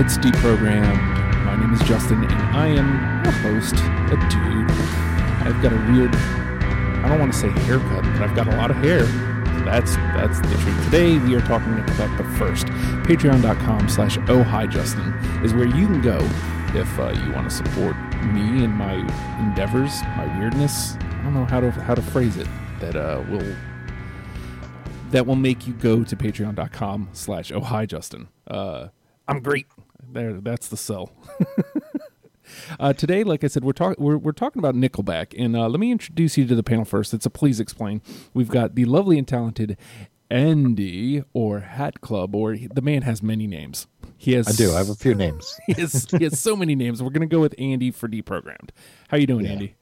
It's deprogrammed. My name is Justin, and I am your host, a dude. I've got a weird, I don't want to say haircut, but I've got a lot of hair. That's that's the truth. Today we are talking about but first, patreon.com slash oh hi Justin is where you can go if uh, you want to support me and my endeavors, my weirdness. I don't know how to how to phrase it. That uh, will that will make you go to patreon.com slash oh hi Justin. Uh, I'm great. There, that's the sell. uh, today, like I said, we're talking we're, we're talking about Nickelback, and uh, let me introduce you to the panel first. It's a please explain. We've got the lovely and talented Andy or Hat Club, or the man has many names. He has. I do. I have a few names. he has. He has so many names. We're gonna go with Andy for deprogrammed. How you doing, Yeah. Andy?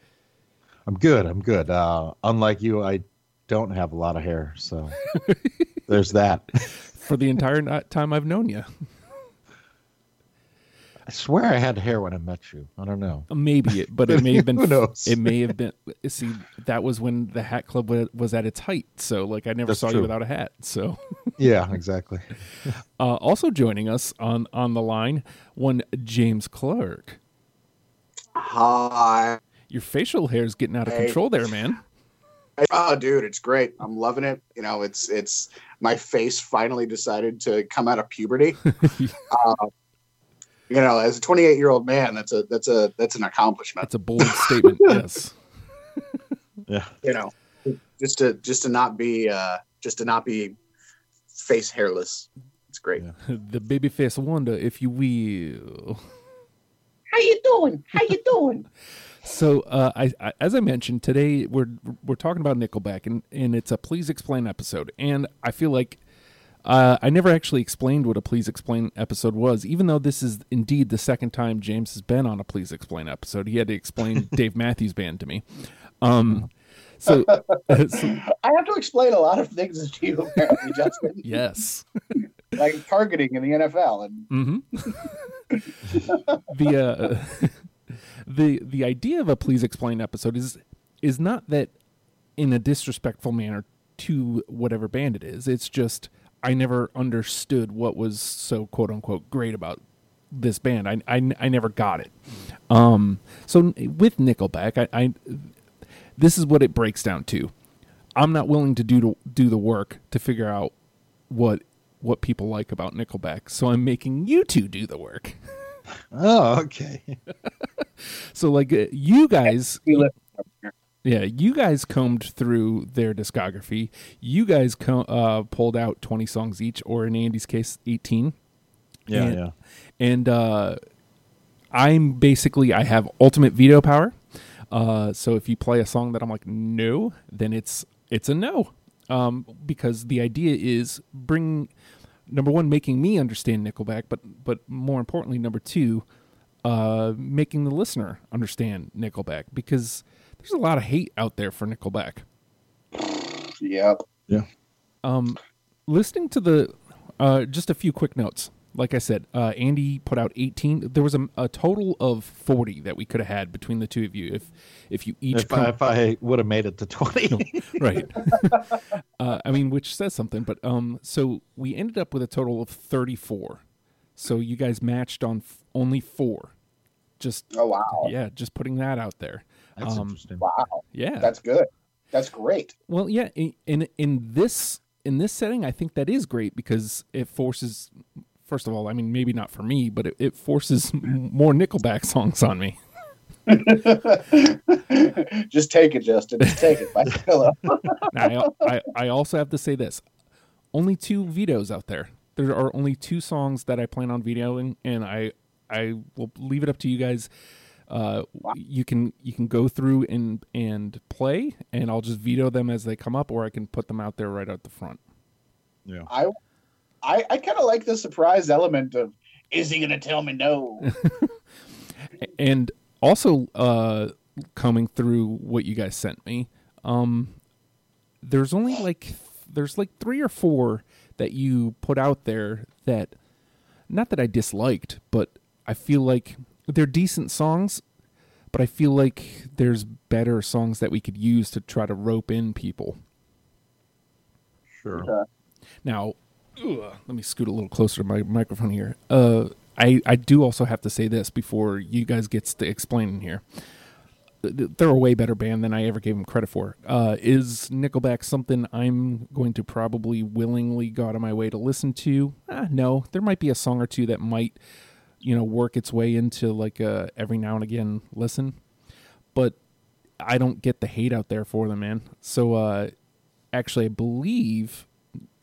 I'm good. I'm good. Uh, unlike you, I don't have a lot of hair, so there's that. For the entire time I've known you, I swear I had hair when I met you. I don't know. maybe it, but it may have been. Who knows? It may have been. See, that was when the Hat Club wa- was at its height. So, like, I never That's saw you without a hat. So. Yeah, exactly. Uh, also joining us on on the line, one James Clark. Hi. Your facial hair is getting out of Hey. control there, man. Oh, dude, it's great. I'm loving it. You know, it's it's my face finally decided to come out of puberty. uh, you know, as a 28 year old man, that's a that's a that's an accomplishment. That's a bold statement. Yes. Yeah. You know, just to just to not be uh, just to not be face hairless. It's great. Yeah. the babyface wonder, if you will. How you doing? How you doing? So, uh, I, I as I mentioned today, we're we're talking about Nickelback, and and it's a please explain episode, and I feel like. Uh, I never actually explained what a Please Explain episode was, even though this is indeed the second time James has been on a Please Explain episode. He had to explain Dave Matthews Band to me. Um, so, so I have to explain a lot of things to you, apparently, Justin. yes, like targeting in the NFL, and hmm the uh, the the idea of a please explain episode is is not that in a disrespectful manner to whatever band it is. It's just I never understood what was so quote unquote great about this band. I I, I never got it. Um, so with Nickelback, I, I this is what it breaks down to. I'm not willing to do to do the work to figure out what what people like about Nickelback. So I'm making you two do the work. Oh, okay. So like uh, you guys, we live yeah, you guys combed through their discography. You guys co- uh, pulled out 20 songs each, or in Andy's case, 18. Yeah, And- yeah. And uh, I'm basically I have ultimate veto power. Uh, so if you play a song that I'm like no, then it's it's a no. Um, because the idea is bring number one making me understand Nickelback, but but more importantly, number two, uh, making the listener understand Nickelback because there's a lot of hate out there for Nickelback. Yep. Yeah. Um, listening to the uh, just a few quick notes. Like I said, uh, Andy put out 18. There was a, a total of 40 that we could have had between the two of you if if you each If come- I, if I would have made it to 20. right. uh, I mean, which says something. But um, so we ended up with a total of 34. So you guys matched on f- only four. Just Oh wow. yeah, just putting that out there. That's Um, interesting. Wow. Yeah. That's good. That's great. Well, yeah, in, in in this in this setting, I think that is great because it forces. First of all, I mean, maybe not for me, but it, it forces m- more Nickelback songs on me. Just take it, Justin. Just take it. Bite the pillow. Now, I, I I also have to say this: only two vetoes out there. There are only two songs that I plan on vetoing, and I I will leave it up to you guys. Uh, you can you can go through and and play, and I'll just veto them as they come up, or I can put them out there right out the front. Yeah. I I, I kind of like the surprise element of is he going to tell me no? and also uh coming through what you guys sent me um there's only like there's like three or four that you put out there that not that I disliked, but I feel like they're decent songs, but I feel like there's better songs that we could use to try to rope in people. Sure. Okay. Now, let me scoot a little closer to my microphone here. Uh, I I do also have to say this before you guys gets to explaining here. They're a way better band than I ever gave them credit for. Uh, is Nickelback something I'm going to probably willingly go out of my way to listen to? Uh, no, there might be a song or two that might, you know, work its way into like a every now and again listen, but I don't get the hate out there for them, man. So uh, actually, I believe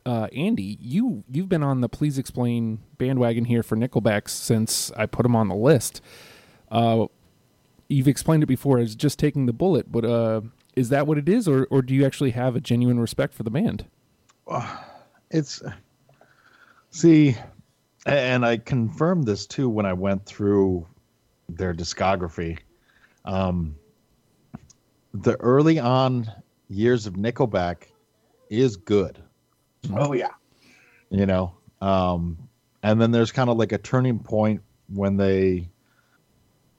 uh, Andy, you you've been on the Please Explain bandwagon here for Nickelback since I put them on the list. Uh, you've explained it before as just taking the bullet, but uh, is that what it is, or or do you actually have a genuine respect for the band? It's see, and I confirmed this too when I went through their discography. Um, the early on years of Nickelback is good. Oh yeah. You know, um, and then there's kind of like a turning point when they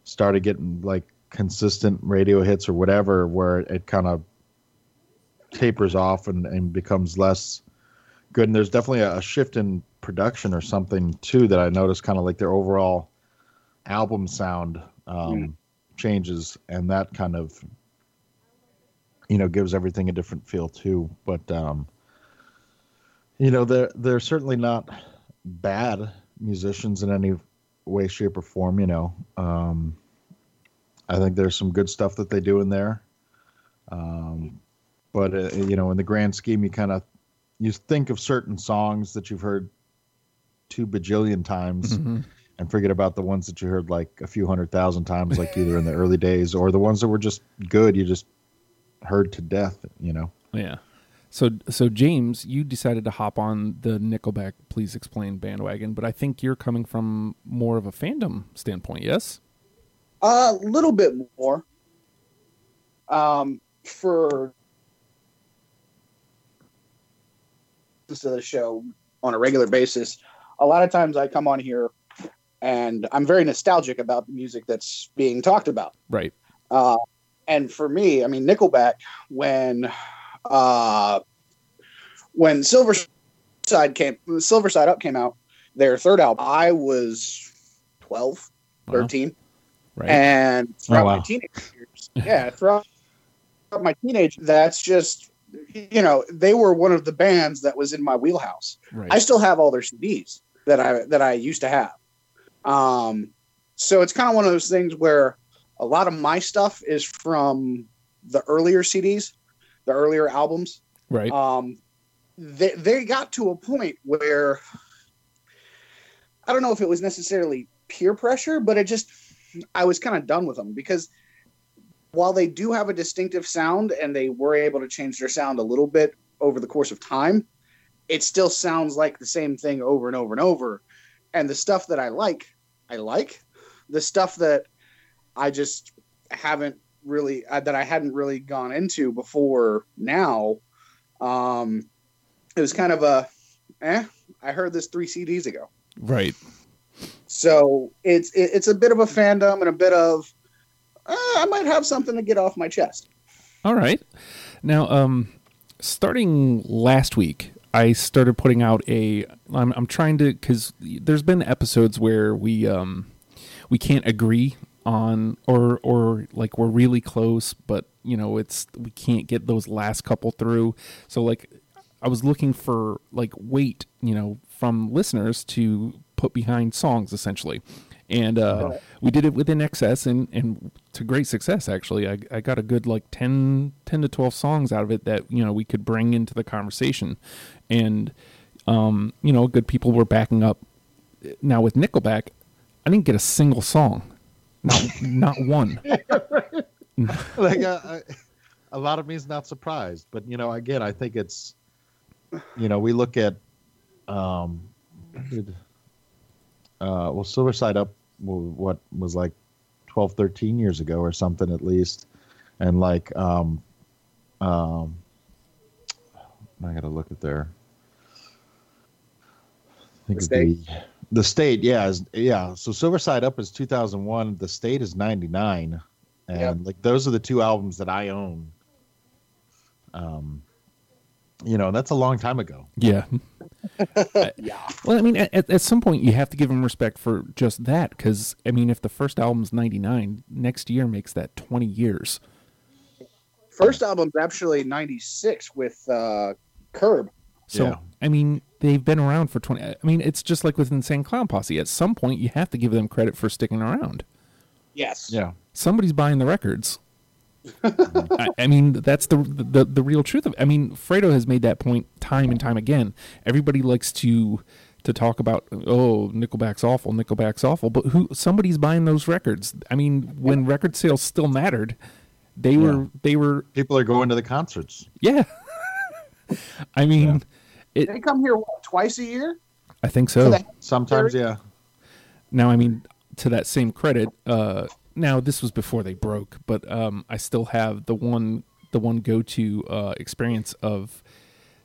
started getting like consistent radio hits or whatever, where it kind of tapers off and, and becomes less good. And there's definitely a, a shift in production or something too that I noticed, kind of like their overall album sound um, mm. changes, and that kind of you know gives everything a different feel too. But um, you know they're they're certainly not bad musicians in any way, shape, or form. You know, um, I think there's some good stuff that they do in there. Um, but uh, you know, in the grand scheme, you kind of you think of certain songs that you've heard two bajillion times. Mm-hmm. And forget about the ones that you heard like a few hundred thousand times, like either in the early days or the ones that were just good. You just heard to death, you know. Yeah. So, so James, you decided to hop on the Nickelback Please Explain bandwagon, but I think you're coming from more of a fandom standpoint, yes? A little bit more. Um, for this of the show on a regular basis, a lot of times I come on here and I'm very nostalgic about the music that's being talked about. Right. Uh, and for me, I mean, Nickelback, when uh, when Silver Side came, Silver Side Up came out, their third album, I was 12, 13. Right. And throughout oh, wow. my teenage years, yeah, throughout my teenage, that's just, you know, they were one of the bands that was in my wheelhouse. Right. I still have all their CDs that I that I used to have. Um, so it's kind of one of those things where a lot of my stuff is from the earlier CDs the earlier albums. Right. Um, they they got to a point where I don't know if it was necessarily peer pressure, but it just I was kind of done with them because while they do have a distinctive sound and they were able to change their sound a little bit over the course of time, it still sounds like the same thing over and over and over. And the stuff that I like, I like. The stuff that I just haven't really uh, that I hadn't really gone into before now. Um, it was kind of a, eh, I heard this three CDs ago. Right. So it's it, it's a bit of a fandom and a bit of, uh, I might have something to get off my chest. All right. Now, um, starting last week, I started putting out a. I'm, I'm trying to because there's been episodes where we um we can't agree on or or like we're really close but you know it's we can't get those last couple through. So like i was looking for like weight you know from listeners to put behind songs essentially. And uh, we did it with INXS and, and to great success actually. I, I got a good like 10, 10 to 12 songs out of it that you know we could bring into the conversation and um, you know good people were backing up now with nickelback i didn't get a single song not not one. like uh, a lot of me is not surprised, but you know, again, I think it's you know we look at um, uh, well, Silver Side Up, what was like 12, 13 years ago or something at least, and like um, um, I got to look at their. I think the, the state, yeah, is, yeah. So Silver Side Up is 2001. The state is 99, and yep. like those are the two albums that I own. Um, you know, that's a long time ago. Yeah. yeah. Well, I mean, at, at some point you have to give them respect for just that, because I mean, if the first album's '99, next year makes that 20 years. First album's actually '96 with uh, Curb. So Yeah. I mean, they've been around for 20. I mean, it's just like with Insane Clown Posse. At some point, you have to give them credit for sticking around. Yes. Yeah. Somebody's buying the records. I, I mean, that's the, the the real truth of. I mean, Fredo has made that point time and time again. Everybody likes to to talk about oh Nickelback's awful, Nickelback's awful, but who somebody's buying those records. I mean, when record sales still mattered, they were they were People are going to the concerts. yeah. I mean, it. They come here what, twice a year. I think so. Sometimes, yeah. Now, I mean, to that same credit, uh, now this was before they broke, but um, I still have the one, the one go-to uh, experience of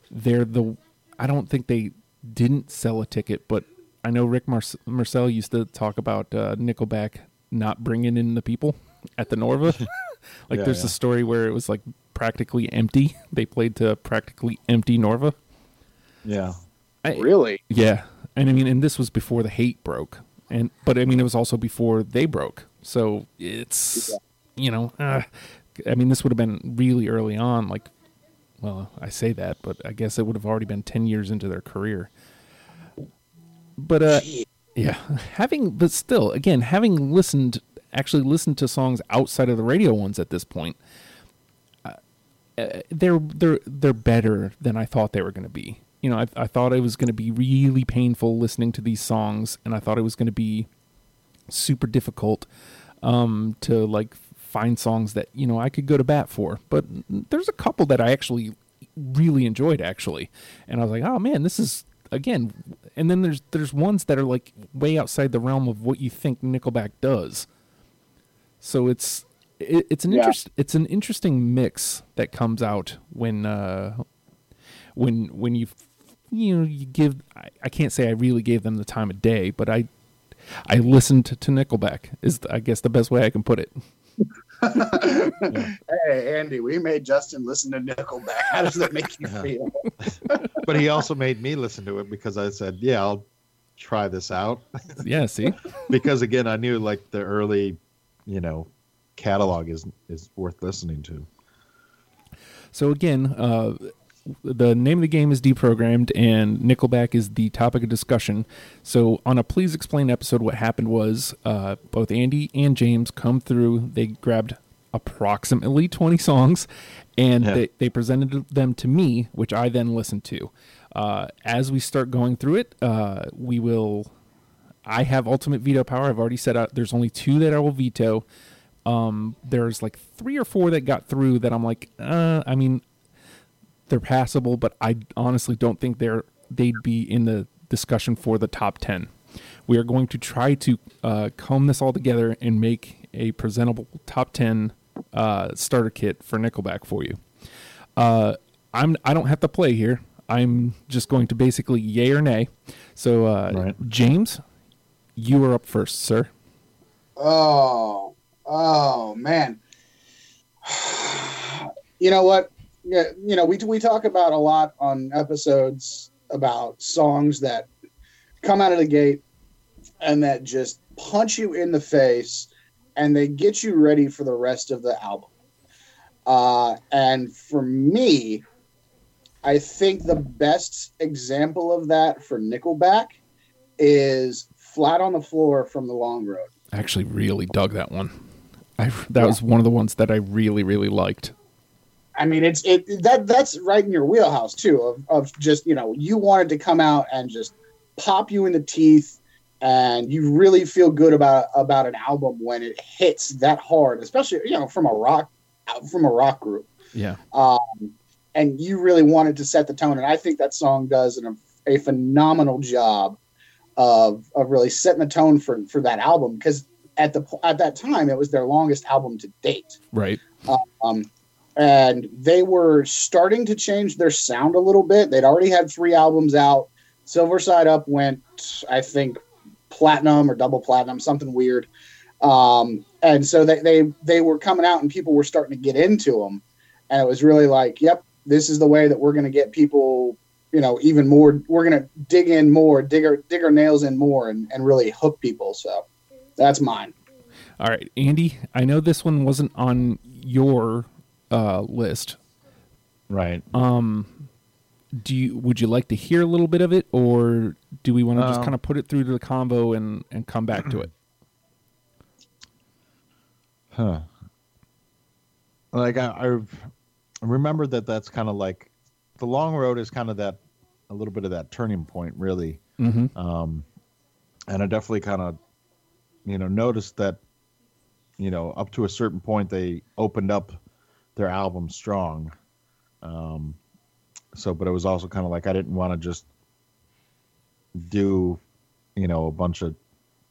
they're the. I don't think they didn't sell a ticket, but I know Rick Mar- Marcel used to talk about uh, Nickelback not bringing in the people at the Norva. like, Yeah, there's yeah. a story where it was like practically empty. They played to practically empty Norva. Yeah. I, Really? yeah, and I mean, and this was before the hate broke, and but I mean, it was also before they broke. So it's you know, uh, I mean, this would have been really early on. Like, well, I say that, but I guess it would have already been ten years into their career. But uh, yeah, having but still, again, having listened, actually listened to songs outside of the radio ones at this point, uh, uh, they're they're they're better than I thought they were going to be. You know, I, I thought it was going to be really painful listening to these songs, and I thought it was going to be super difficult um, to like find songs that you know I could go to bat for. But there's a couple that I actually really enjoyed actually, and I was like, oh man, this is again. And then there's there's ones that are like way outside the realm of what you think Nickelback does. So it's it, it's an Yeah. interest it's an interesting mix that comes out when uh when when you you know you give I, I can't say I really gave them the time of day, but I I listened to Nickelback is I guess the best way I can put it. Hey, Andy, we made Justin listen to Nickelback. How does that make you Yeah. feel? But he also made me listen to it because I said, yeah, I'll try this out. Yeah, see? because again, I knew like the early, you know, catalog is is worth listening to. So again, uh, the name of the game is deprogrammed, and Nickelback is the topic of discussion. So on a please explain episode, what happened was uh, both Andy and James come through. They grabbed approximately twenty songs, and Yeah. they, they presented them to me, which I then listened to. Uh, as we start going through it, uh, we will. I have ultimate veto power. I've already set out. There's only two that I will veto um there's like three or four that got through that i'm like uh i mean they're passable but i honestly don't think they're they'd be in the discussion for the top 10 we are going to try to uh, comb this all together and make a presentable top 10 uh, starter kit for nickelback for you uh, i'm i don't have to play here i'm just going to basically yay or nay so uh, Right. james you are up first sir Oh, oh man. You know what? Yeah, you know we we talk about a lot on episodes about songs that come out of the gate and that just punch you in the face and they get you ready for the rest of the album. Uh, and for me, I think the best example of that for Nickelback is "Flat on the Floor" from the Long Road. I actually really dug that one. I that Yeah. was one of the ones that I really really liked. I mean, it's it that that's right in your wheelhouse too. Of of just you know, you wanted to come out and just pop you in the teeth, and you really feel good about about an album when it hits that hard, especially you know from a rock from a rock group. Yeah. Um, and you really wanted to set the tone, and I think that song does an, a phenomenal job of of really setting the tone for for that album because at the at that time it was their longest album to date. Right. Um, and they were starting to change their sound a little bit. They'd already had three albums out. Silver Side Up went, I think, platinum or double platinum, something weird. Um, and so they, they they were coming out, and people were starting to get into them. And it was really like, yep, this is the way that we're going to get people you know even more. We're gonna dig in more, dig our dig our nails in more, and and really hook people. So that's mine. All right, Andy. I know this one wasn't on your uh, list. Right. Um, do you would you like to hear a little bit of it, or do we want to just Um, kind of put it through to the combo and and come back to it? Huh. Like I, I've I remember that that's kind of like the long road is kind of that a little bit of that turning point, really. Mm-hmm. Um, and I definitely kind of, you know, noticed that, you know, up to a certain point they opened up their album strong. Um, so, but it was also kind of like I didn't want to just do, you know, a bunch of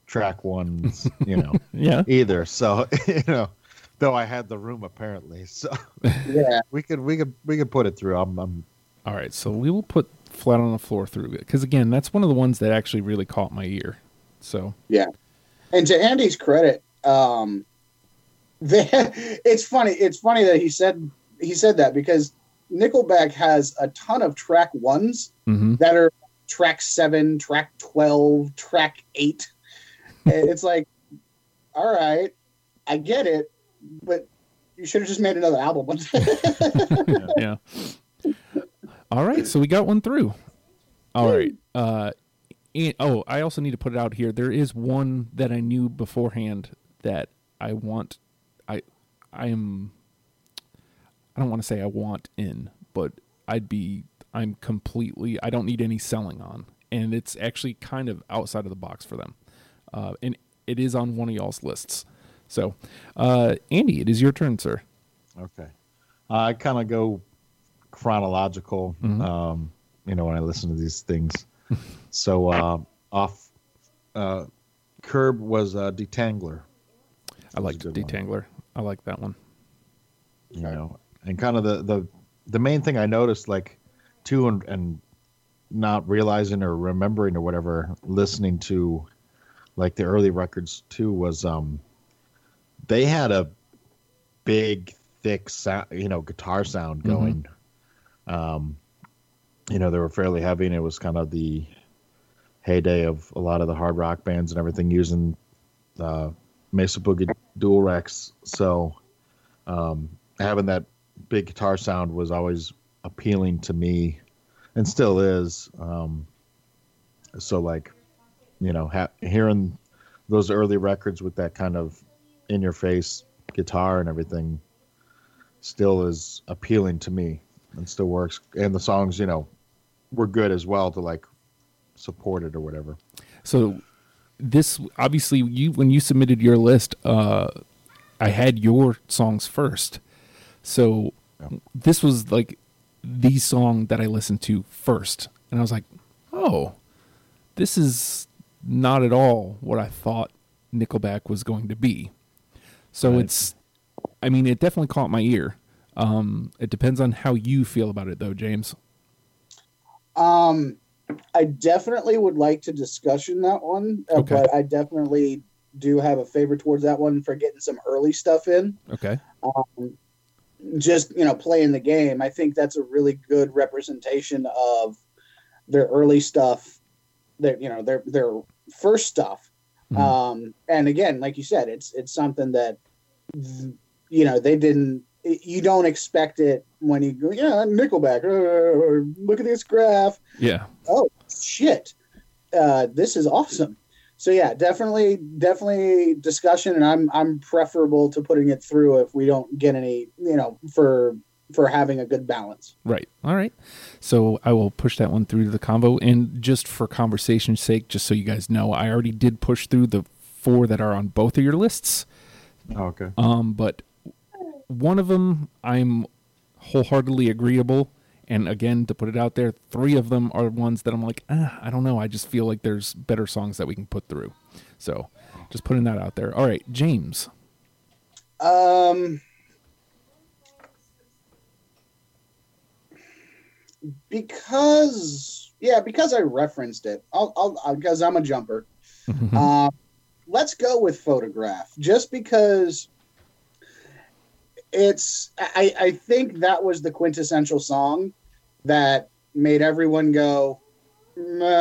track ones, you know, Yeah. either. So, you know, though I had the room apparently, so Yeah, we could we could we could put it through. I'm, I'm All right, so we will put flat on the floor through it because again, that's one of the ones that actually really caught my ear. So yeah, and to Andy's credit, um, they, it's funny. It's funny that he said he said that because Nickelback has a ton of track ones mhm. that are track seven, track twelve, track eight. It's like, all right, I get it, but you should have just made another album. yeah. All right, so we got one through. All right. Uh, and, oh, I also need to put it out here. There is one that I knew beforehand that I want. I, I am. I don't want to say I want in, but I'd be. I'm completely. I don't need any selling on, and it's actually kind of outside of the box for them, uh, and it is on one of y'all's lists. So, uh, Andy, it is your turn, sir. Okay. Uh, I kind of go chronological, Mhm. um, you know, when I listen to these things. so uh, off uh, Curb was a Detangler, I like a good one. Detangler. I like that one. you know, and kind of the, the the main thing I noticed, like, too, and, and not realizing or remembering or whatever, listening to like the early records too, was um, they had a big, thick sound, you know, guitar sound Mhm. going. Um, you know, they were fairly heavy, and it was kind of the heyday of a lot of the hard rock bands and everything using uh, Mesa Boogie dual Recs. So um, having that big guitar sound was always appealing to me, and still is. Um, so like, you know, ha- hearing those early records with that kind of in-your-face guitar and everything still is appealing to me and still works. And the songs, you know, were good as well to like support it or whatever. So this obviously you when you submitted your list, uh, I had your songs first. So Yeah. this was like the song that I listened to first, and I was like, "Oh, this is not at all what I thought Nickelback was going to be." So Right. it's, I mean, it definitely caught my ear. Um, it depends on how you feel about it, though, James. Um, I definitely would like to discussion that one, uh, Okay. but I definitely do have a favor towards that one for getting some early stuff in. Okay. Um, just you know, playing the game. I think that's a really good representation of their early stuff. Their you know their their first stuff. Mhm. Um, and again, like you said, it's it's something that you know they didn't. You don't expect it when you go, yeah, Nickelback. uh, look at this graph Yeah. oh shit uh, this is awesome so yeah definitely definitely discussion and i'm i'm preferable to putting it through if we don't get any you know for for having a good balance Right. All right. So I will push that one through to the combo. And just for conversation's sake, just so you guys know, I already did push through the four that are on both of your lists. Oh, okay. Um, but one of them I'm wholeheartedly agreeable. And again, to put it out there, three of them are ones that I'm like, ah, I don't know. I just feel like there's better songs that we can put through. So just putting that out there. All right, James. um because yeah because i referenced it i'll i'll because i'm a jumper Um, let's go with photograph, just because it's. I, I think that was the quintessential song that made everyone go, why?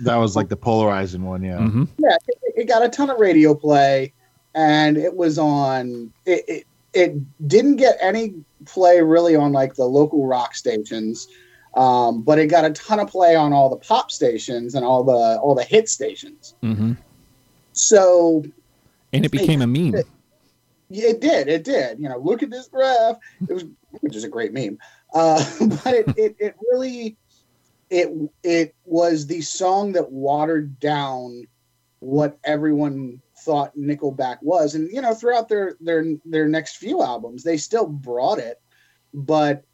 That was like the polarizing one, yeah. hmm Yeah, it, it got a ton of radio play, and it was on. It, it it didn't get any play really on like the local rock stations, um, but it got a ton of play on all the pop stations and all the all the hit stations. hmm So And it became a meme. It did. It did. You know, look at this graph. It was, which is a great meme. Uh, but it, it, it really, it, it was the song that watered down what everyone thought Nickelback was, and you know, throughout their their their next few albums, they still brought it, but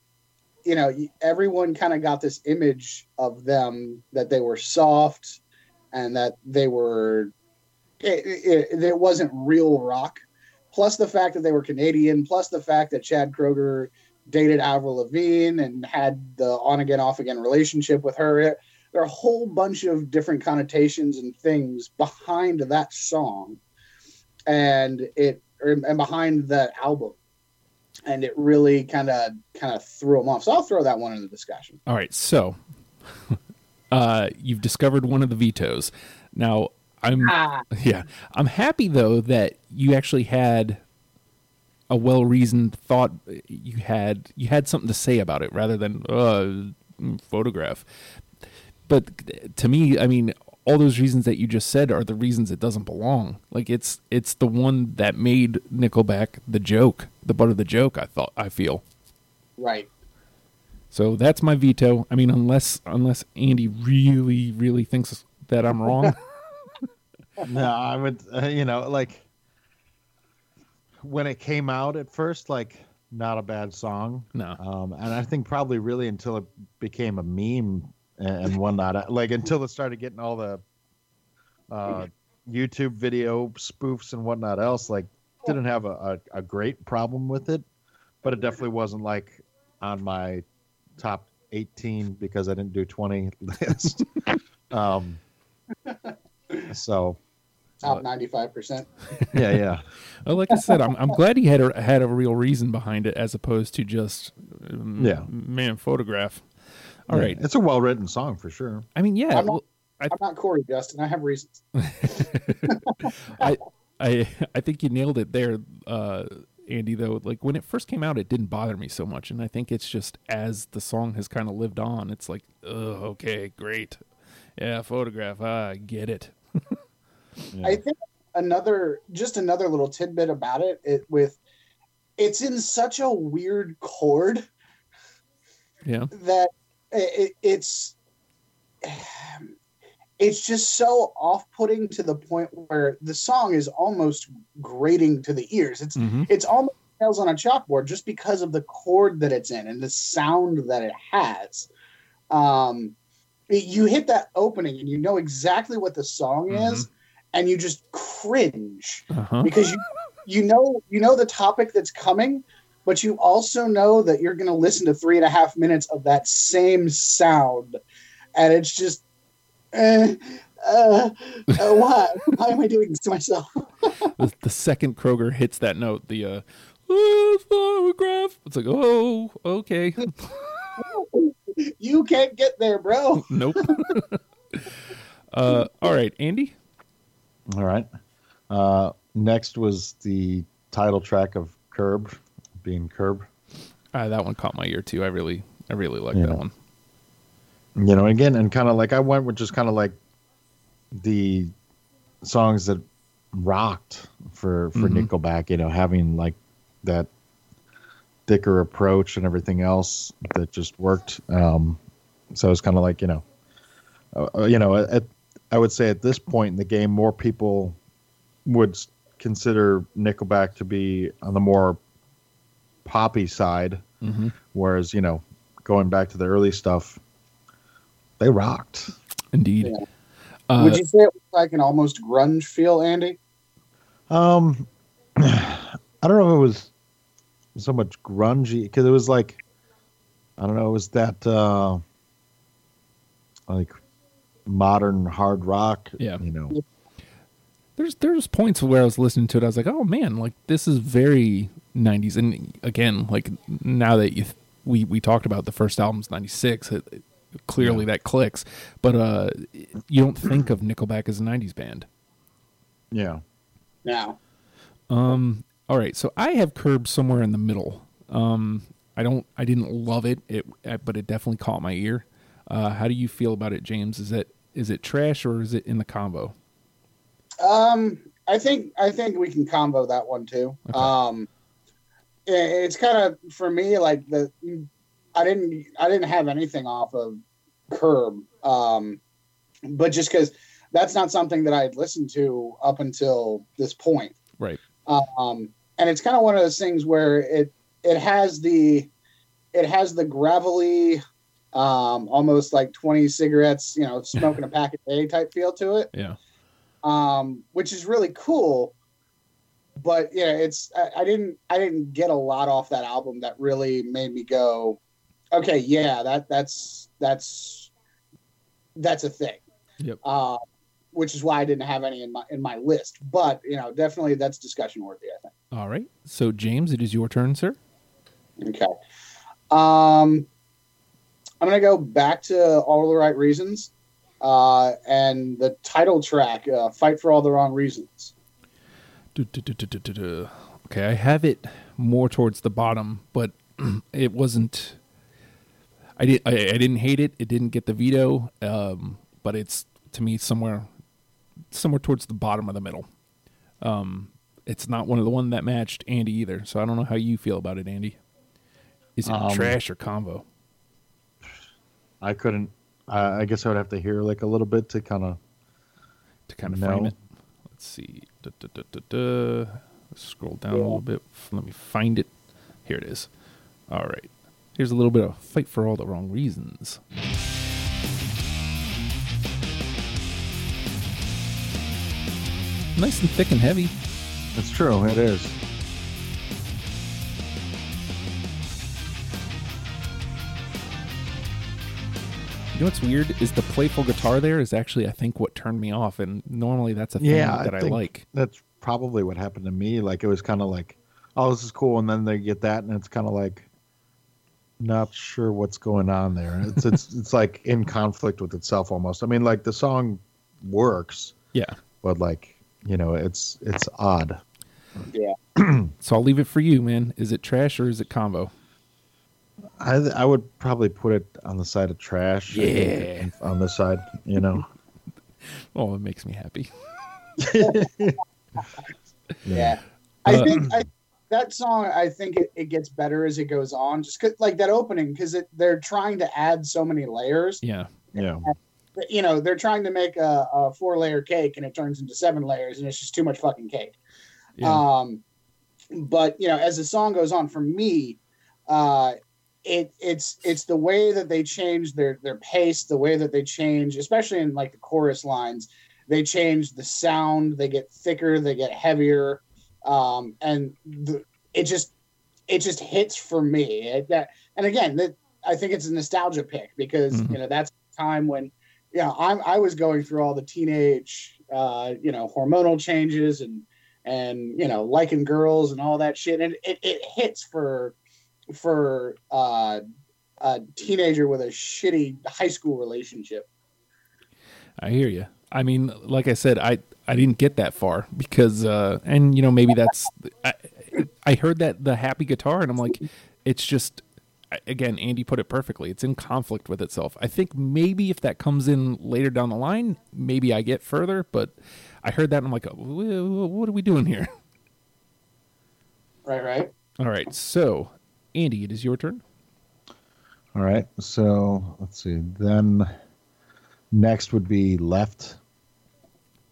you know, everyone kind of got this image of them that they were soft and that they were. It, it, it wasn't real rock plus the fact that they were Canadian, plus the fact that Chad Kroeger dated Avril Lavigne and had the on again, off again relationship with her. There are a whole bunch of different connotations and things behind that song, and it and behind that album, and it really kind of kind of threw them off. So I'll throw that one in the discussion. All right, so uh, you've discovered one of the vetoes. Now, I'm Ah, yeah, I'm happy though that you actually had a well-reasoned thought. You had you had something to say about it rather than uh, photograph. But to me, I mean, all those reasons that you just said are the reasons it doesn't belong. Like it's it's the one that made Nickelback the joke, the butt of the joke. I thought I feel. right. So that's my veto. I mean, unless unless Andy really really thinks that I'm wrong. no, I would, uh, you know, like when it came out at first, like not a bad song. no. Um, and I think probably really until it became a meme and, whatnot, uh, like until it started getting all the uh, YouTube video spoofs and whatnot else, like didn't have a, a, a great problem with it, but it definitely wasn't like on my top 18 because I didn't do 20 list. um, so Top ninety five percent. yeah, yeah. Well, like I said, I'm I'm glad he had a, had a real reason behind it as opposed to just um, Yeah. man photograph. All Yeah, right. It's a well written song for sure. I mean, yeah. I'm not- well, I, I'm not Corey Justin. I have reasons. I I I think you nailed it there, uh, Andy. Though, like when it first came out, it didn't bother me so much, and I think it's just as the song has kind of lived on, it's like, oh, okay, great, yeah, photograph, ah, I get it. Yeah. I think another just another little tidbit about it, it with it's in such a weird chord Yeah. that it, it's it's just so off-putting to the point where the song is almost grating to the ears. It's hmm it's almost nails on a chalkboard just because of the chord that it's in and the sound that it has. Um, you hit that opening and you know exactly what the song is, and you just cringe Uh-huh. because you you know you know the topic that's coming, but you also know that you're going to listen to three and a half minutes of that same sound, and it's just. Uh, uh, uh, why? Why am I doing this to myself? the, the second Kroeger hits that note, the uh, "Oh, photograph. It's like, oh, okay, you can't get there, bro. nope. uh, all right, Andy. All right. Uh, next was the title track of Curb, being Curb. Uh, that one caught my ear too. I really, I really like Yeah. that one. You know, again, and kind of like I went with just kind of like the songs that rocked for for Mhm. Nickelback. You know, having like that thicker approach and everything else that just worked. Um, so it's kind of like you know, uh, uh, you know, at, I would say at this point in the game, more people would consider Nickelback to be on the more poppy side, Mm-hmm. whereas you know, going back to the early stuff, they rocked. Indeed. Yeah. Uh, Would you say it was like an almost grunge feel, Andy? Um, I don't know if it was so much grungy because it was like I don't know, it was that uh like modern hard rock. Yeah. you know. there's there's points where I was listening to it, I was like, oh man, like this is very '90s. And again, like now that you th- we we talked about the first album's '96. It, it- clearly that clicks, but uh, you don't think of Nickelback as a '90s band. Yeah. Now, Um. All right. So I have Curb somewhere in the middle. Um. I don't. I didn't love it. It. uh, But it definitely caught my ear. Uh. How do you feel about it, James? Is it is it trash or is it in the combo? um, I think I think we can combo that one too. Okay. Um, it's kind of for me like the I didn't I didn't have anything off of Curb, um, but just because that's not something that I had listened to up until this point. Right. um, and it's kind of one of those things where it it has the it has the gravelly um, almost like 20 cigarettes you know smoking a pack a day type feel to it Yeah. um, which is really cool but yeah it's I, I didn't i didn't get a lot off that album that really made me go okay yeah that that's that's that's a thing Yep. uh, which is why i didn't have any in my in my list but you know definitely that's discussion worthy i think All right. So James, it is your turn, sir. Okay. Um, I'm gonna go back to all the right reasons, uh, and the title track, uh, "Fight for All the Wrong Reasons." Du- du- du- du- du- du- du. Okay, I have it more towards the bottom, but it wasn't. I did. I, I didn't hate it. It didn't get the veto, um, but it's to me somewhere, somewhere towards the bottom of the middle. Um, it's not one of the one that matched Andy either. So I don't know how you feel about it, Andy. Is it Um, trash or combo? I couldn't. I I guess I would have to hear like a little bit to kind of. to kind of frame it. Let's see. Da, da, da, da, da. Let's scroll down a little bit. Let me find it. Here it is. All right. Here's a little bit of fight for all the wrong reasons. Nice and thick and heavy. That's true. It is. You know what's weird is the playful guitar there is actually I think what turned me off, and normally that's a thing Yeah, that I, think- like. That's probably what happened to me. Like it was kind of like, oh, this is cool, and then they get that, and it's kind of like, not sure what's going on there. It's it's it's like in conflict with itself almost. I mean, like the song works, Yeah. but like you know, it's it's odd. Yeah. so I'll leave it for you, man. Is it trash or is it combo? I I would probably put it on the side of trash. Yeah. on the side, you know. Oh, it makes me happy. Yeah, I Uh, think I, that song. I think it, it gets better as it goes on. Just 'cause- like that opening, because they're trying to add so many layers. Yeah. Yeah. You know, they're trying to make a, a four layer cake, and it turns into seven layers, and it's just too much fucking cake. Yeah. Um, but you know, as the song goes on, for me, uh, it it's it's the way that they change their their pace, the way that they change, especially in like the chorus lines, they change the sound. They get thicker, they get heavier, um, and the, it just it just hits for me. It, that and again, that I think it's a nostalgia pick because Mhm. you know that's the time when you know I'm I was going through all the teenage uh, you know hormonal changes and and you know liking girls and all that shit and it, it hits for for uh, a teenager with a shitty high school relationship I hear you. I mean, like I said, I I didn't get that far because, uh, and you know, maybe that's I, I heard that the happy guitar, and I'm like, it's just again, Andy put it perfectly. It's in conflict with itself. I think maybe if that comes in later down the line, maybe I get further. But I heard that, and I'm like, what are we doing here? right right All right, so Andy, it is your turn. All right. So let's see. Then next would be left,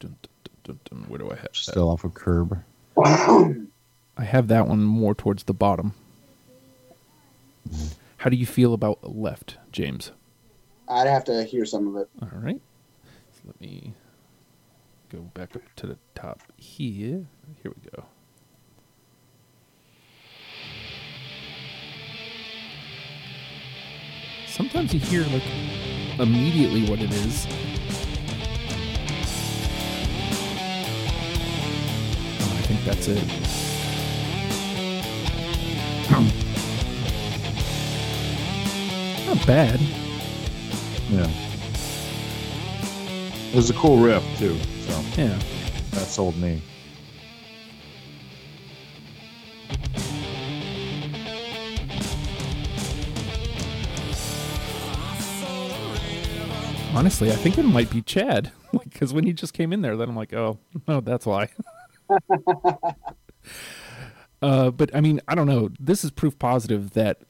Dun, dun, dun, dun, dun. Where do I have that? still off of curb. I have that one more towards the bottom. Mm-hmm. How do you feel about left, James? i'd have to hear some of it All right. So let me go back up to the top here. Here we go. Sometimes you hear like immediately what it is. Oh, I think that's it. not bad. Yeah. It was a cool riff too, so Yeah. that sold me. Honestly, I think it might be Chad because when he just came in there, then I'm like, oh, no, that's why. uh, but I mean, I don't know. This is proof positive that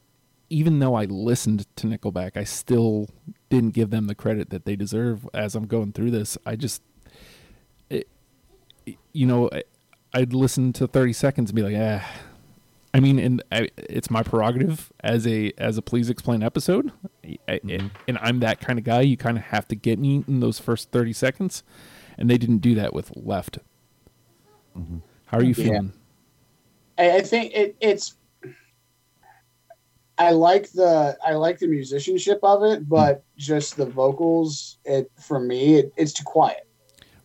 even though I listened to Nickelback, I still didn't give them the credit that they deserve. As I'm going through this, I just, it, you know, I, I'd listen to 30 seconds and be like, ah. I mean, and I, it's my prerogative as a as a please explain episode, I, mm-hmm. and I'm that kind of guy. You kind of have to get me in those first 30 seconds, and they didn't do that with Left. Mm-hmm. How are you Yeah. feeling? I, I think it, it's. I like the I like the musicianship of it, hmm. but just the vocals. It for me, it, it's too quiet.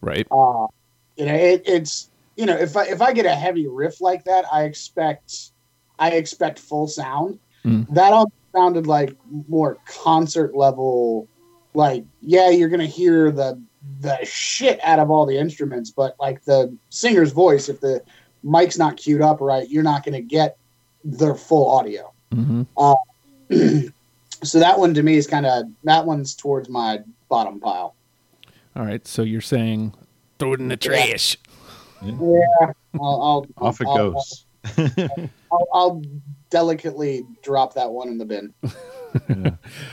Right? Uh, you know, it, it's you know, if I if I get a heavy riff like that, I expect I expect full sound. Mm. That all sounded like more concert level. Like, yeah, you're gonna hear the the shit out of all the instruments, but like the singer's voice, if the mic's not queued up right, you're not gonna get their full audio. hmm so that one to me is kind of that one's towards my bottom pile. All right. So you're saying throw it in the trash. Yeah, I'll, I'll Off it I'll- goes. I'll, I'll delicately drop that one in the bin.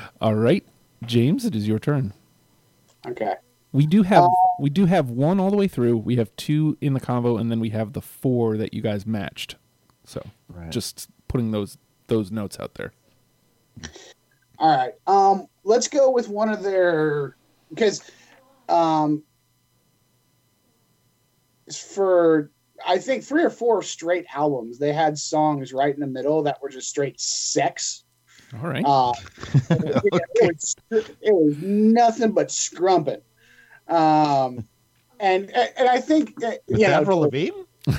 All right, James, it is your turn. Okay. We do have Uh, we do have one all the way through. We have two in the convo, and then we have the four that you guys matched. So Right. just putting those those notes out there. All right. Um, let's go with one of their because um, for I think three or four straight albums, they had songs right in the middle that were just straight sex. All right. Uh, it, was, it was nothing but scrumping. Um, and and I think that, you know, for Lavigne? I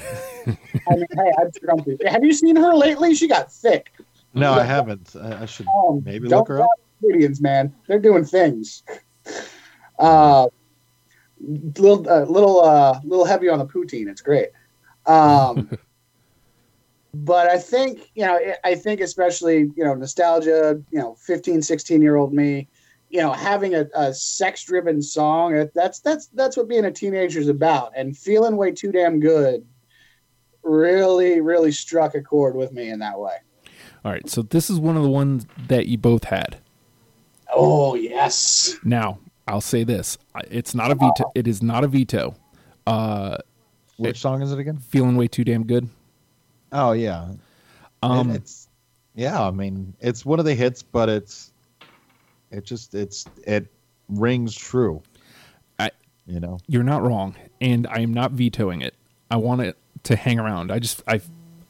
mean, hey, I'm scrumpy. Have you seen her lately? She got thick. No, I haven't. I, I should Um, maybe look her up. Canadians, man, they're doing things. Uh, little, uh, little, uh, little heavy on the poutine. It's great. Um, but I think you know, I- think especially you know, nostalgia. You know, 15, 16 year old me. You know, having a, a sex driven song. That's that's that's what being a teenager is about. And feeling way too damn good. Really, really struck a chord with me in that way. All right. So this is one of the ones that you both had. Oh yes. Now I'll say this: it's not a veto. It is not a veto. Uh, Which song is it again? feeling way too damn good. Oh yeah. Um, It- it's yeah. I mean, it's one of the hits, but it's it just it's it rings true. I- you know. you're not wrong, and I am not vetoing it. I want it to hang around. I just I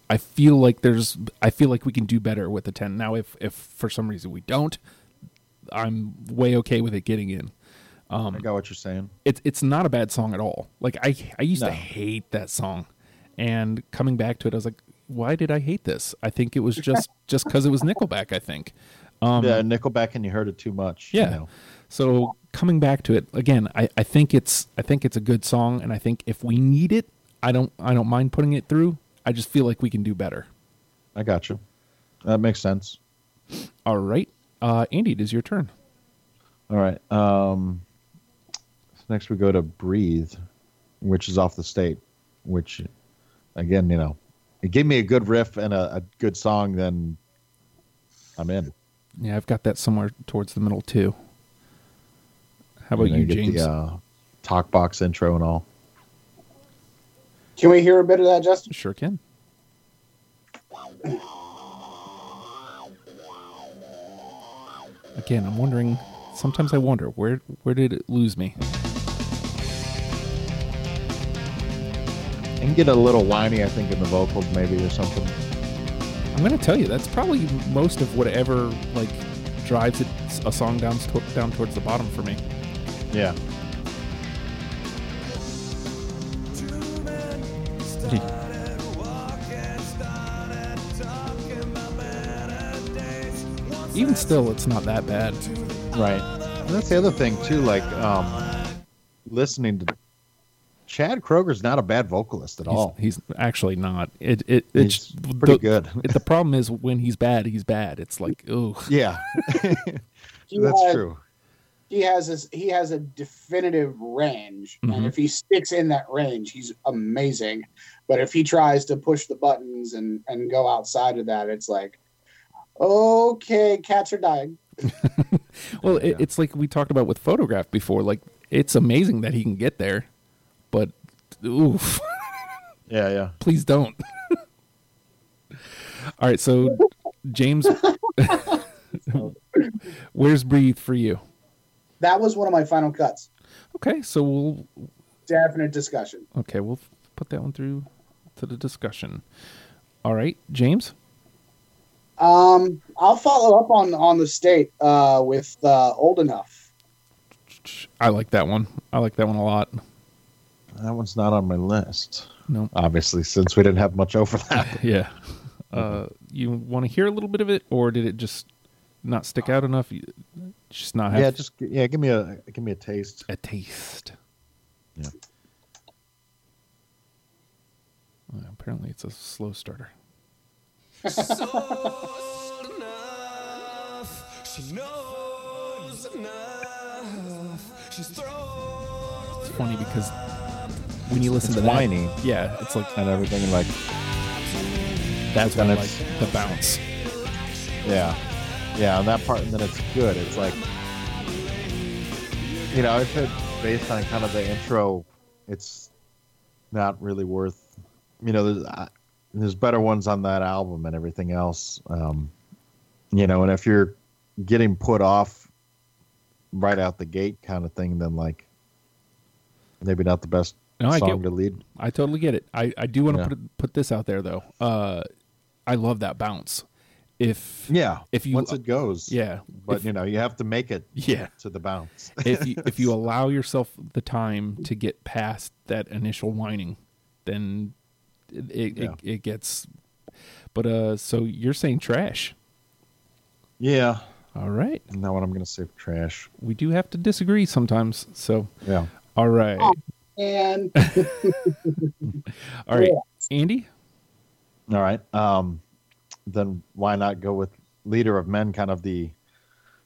I feel like there's I feel like we can do better with the ten. Now if if for some reason we don't, I'm way okay with it getting in. I got what you're saying. It's it's not a bad song at all. Like I I used No. to hate that song, and coming back to it, I was like, why did I hate this? I think it was just just because it was Nickelback. I think. Um, yeah, Nickelback, and you heard it too much. you Yeah. know. So coming back to it again, I, I think it's I think it's a good song, and I think if we need it, I don't I don't mind putting it through. I just feel like we can do better. I got you. That makes sense. All right, uh, Andy, it is your turn. All right. Um, next we go to "Breathe," which is off the state. Which, again, you know, it gave me a good riff and a, a good song. Then I'm in. Yeah, I've got that somewhere towards the middle too. How about And I you, get James? The, uh, talk box intro and all. Can we hear a bit of that, Justin? Sure can. Again, I'm wondering. Sometimes I wonder where where did it lose me? And get a little whiny, I think, in the vocals, maybe or something. I'm gonna tell you that's probably most of whatever like drives it a song down to- down towards the bottom for me. Yeah. even still, it's not that bad. Right. And that's the other thing too. Like um, listening to Chad Kroeger's not a bad vocalist at He's, all. he's actually not. It it it's He's pretty the, good. it- the problem is when he's bad, he's bad. It's like, oh, Yeah, that's has- true. He has this. He has a definitive range, Mhm. and if he sticks in that range, he's amazing. But if he tries to push the buttons and and go outside of that, it's like, okay, cats are dying. well, it, it's like we talked about with photograph before. Like, it's amazing that he can get there, but oof, Yeah, yeah. please don't. All right, so James, where's breathe for you? That was one of my final cuts. Okay, so we'll Definite discussion. okay we'll put that one through to the discussion. All right, James. Um, I'll follow up on on the state uh, with uh, old enough. I like that one. I like that one a lot. That one's not on my list. No, Obviously, since we didn't have much overlap. yeah. Uh, you want to hear a little bit of it, or did it just not stick out enough? You- Just not have yeah, just yeah. Give me a give me a taste. a taste. Yeah. Well, apparently, it's a slow starter. She knows enough. She's thrown It's funny because when you listen It's to that, whiny. yeah, it's like and everything and like that's And when like the bounce. yeah yeah on that part and then it's good it's like you know if it based on kind of the intro it's not really worth you know there's uh, there's better ones on that album and everything else um you know and if you're getting put off right out the gate kind of thing then like maybe not the best No, I song get- to lead I totally get it. I, I do want to Yeah. put put this out there though. Uh, I love that bounce. If yeah If you- once it goes yeah, but if- you know you have to make it yeah. to the bounce if you if you allow yourself the time to get past that initial whining, then it it, Yeah. it, it gets. But uh, so you're saying trash? yeah All right, Not what I'm gonna say for trash. we do have to disagree sometimes. So Yeah. all right, Oh. And all right, Andy. All right. Um, then why not go with Leader of Men, kind of the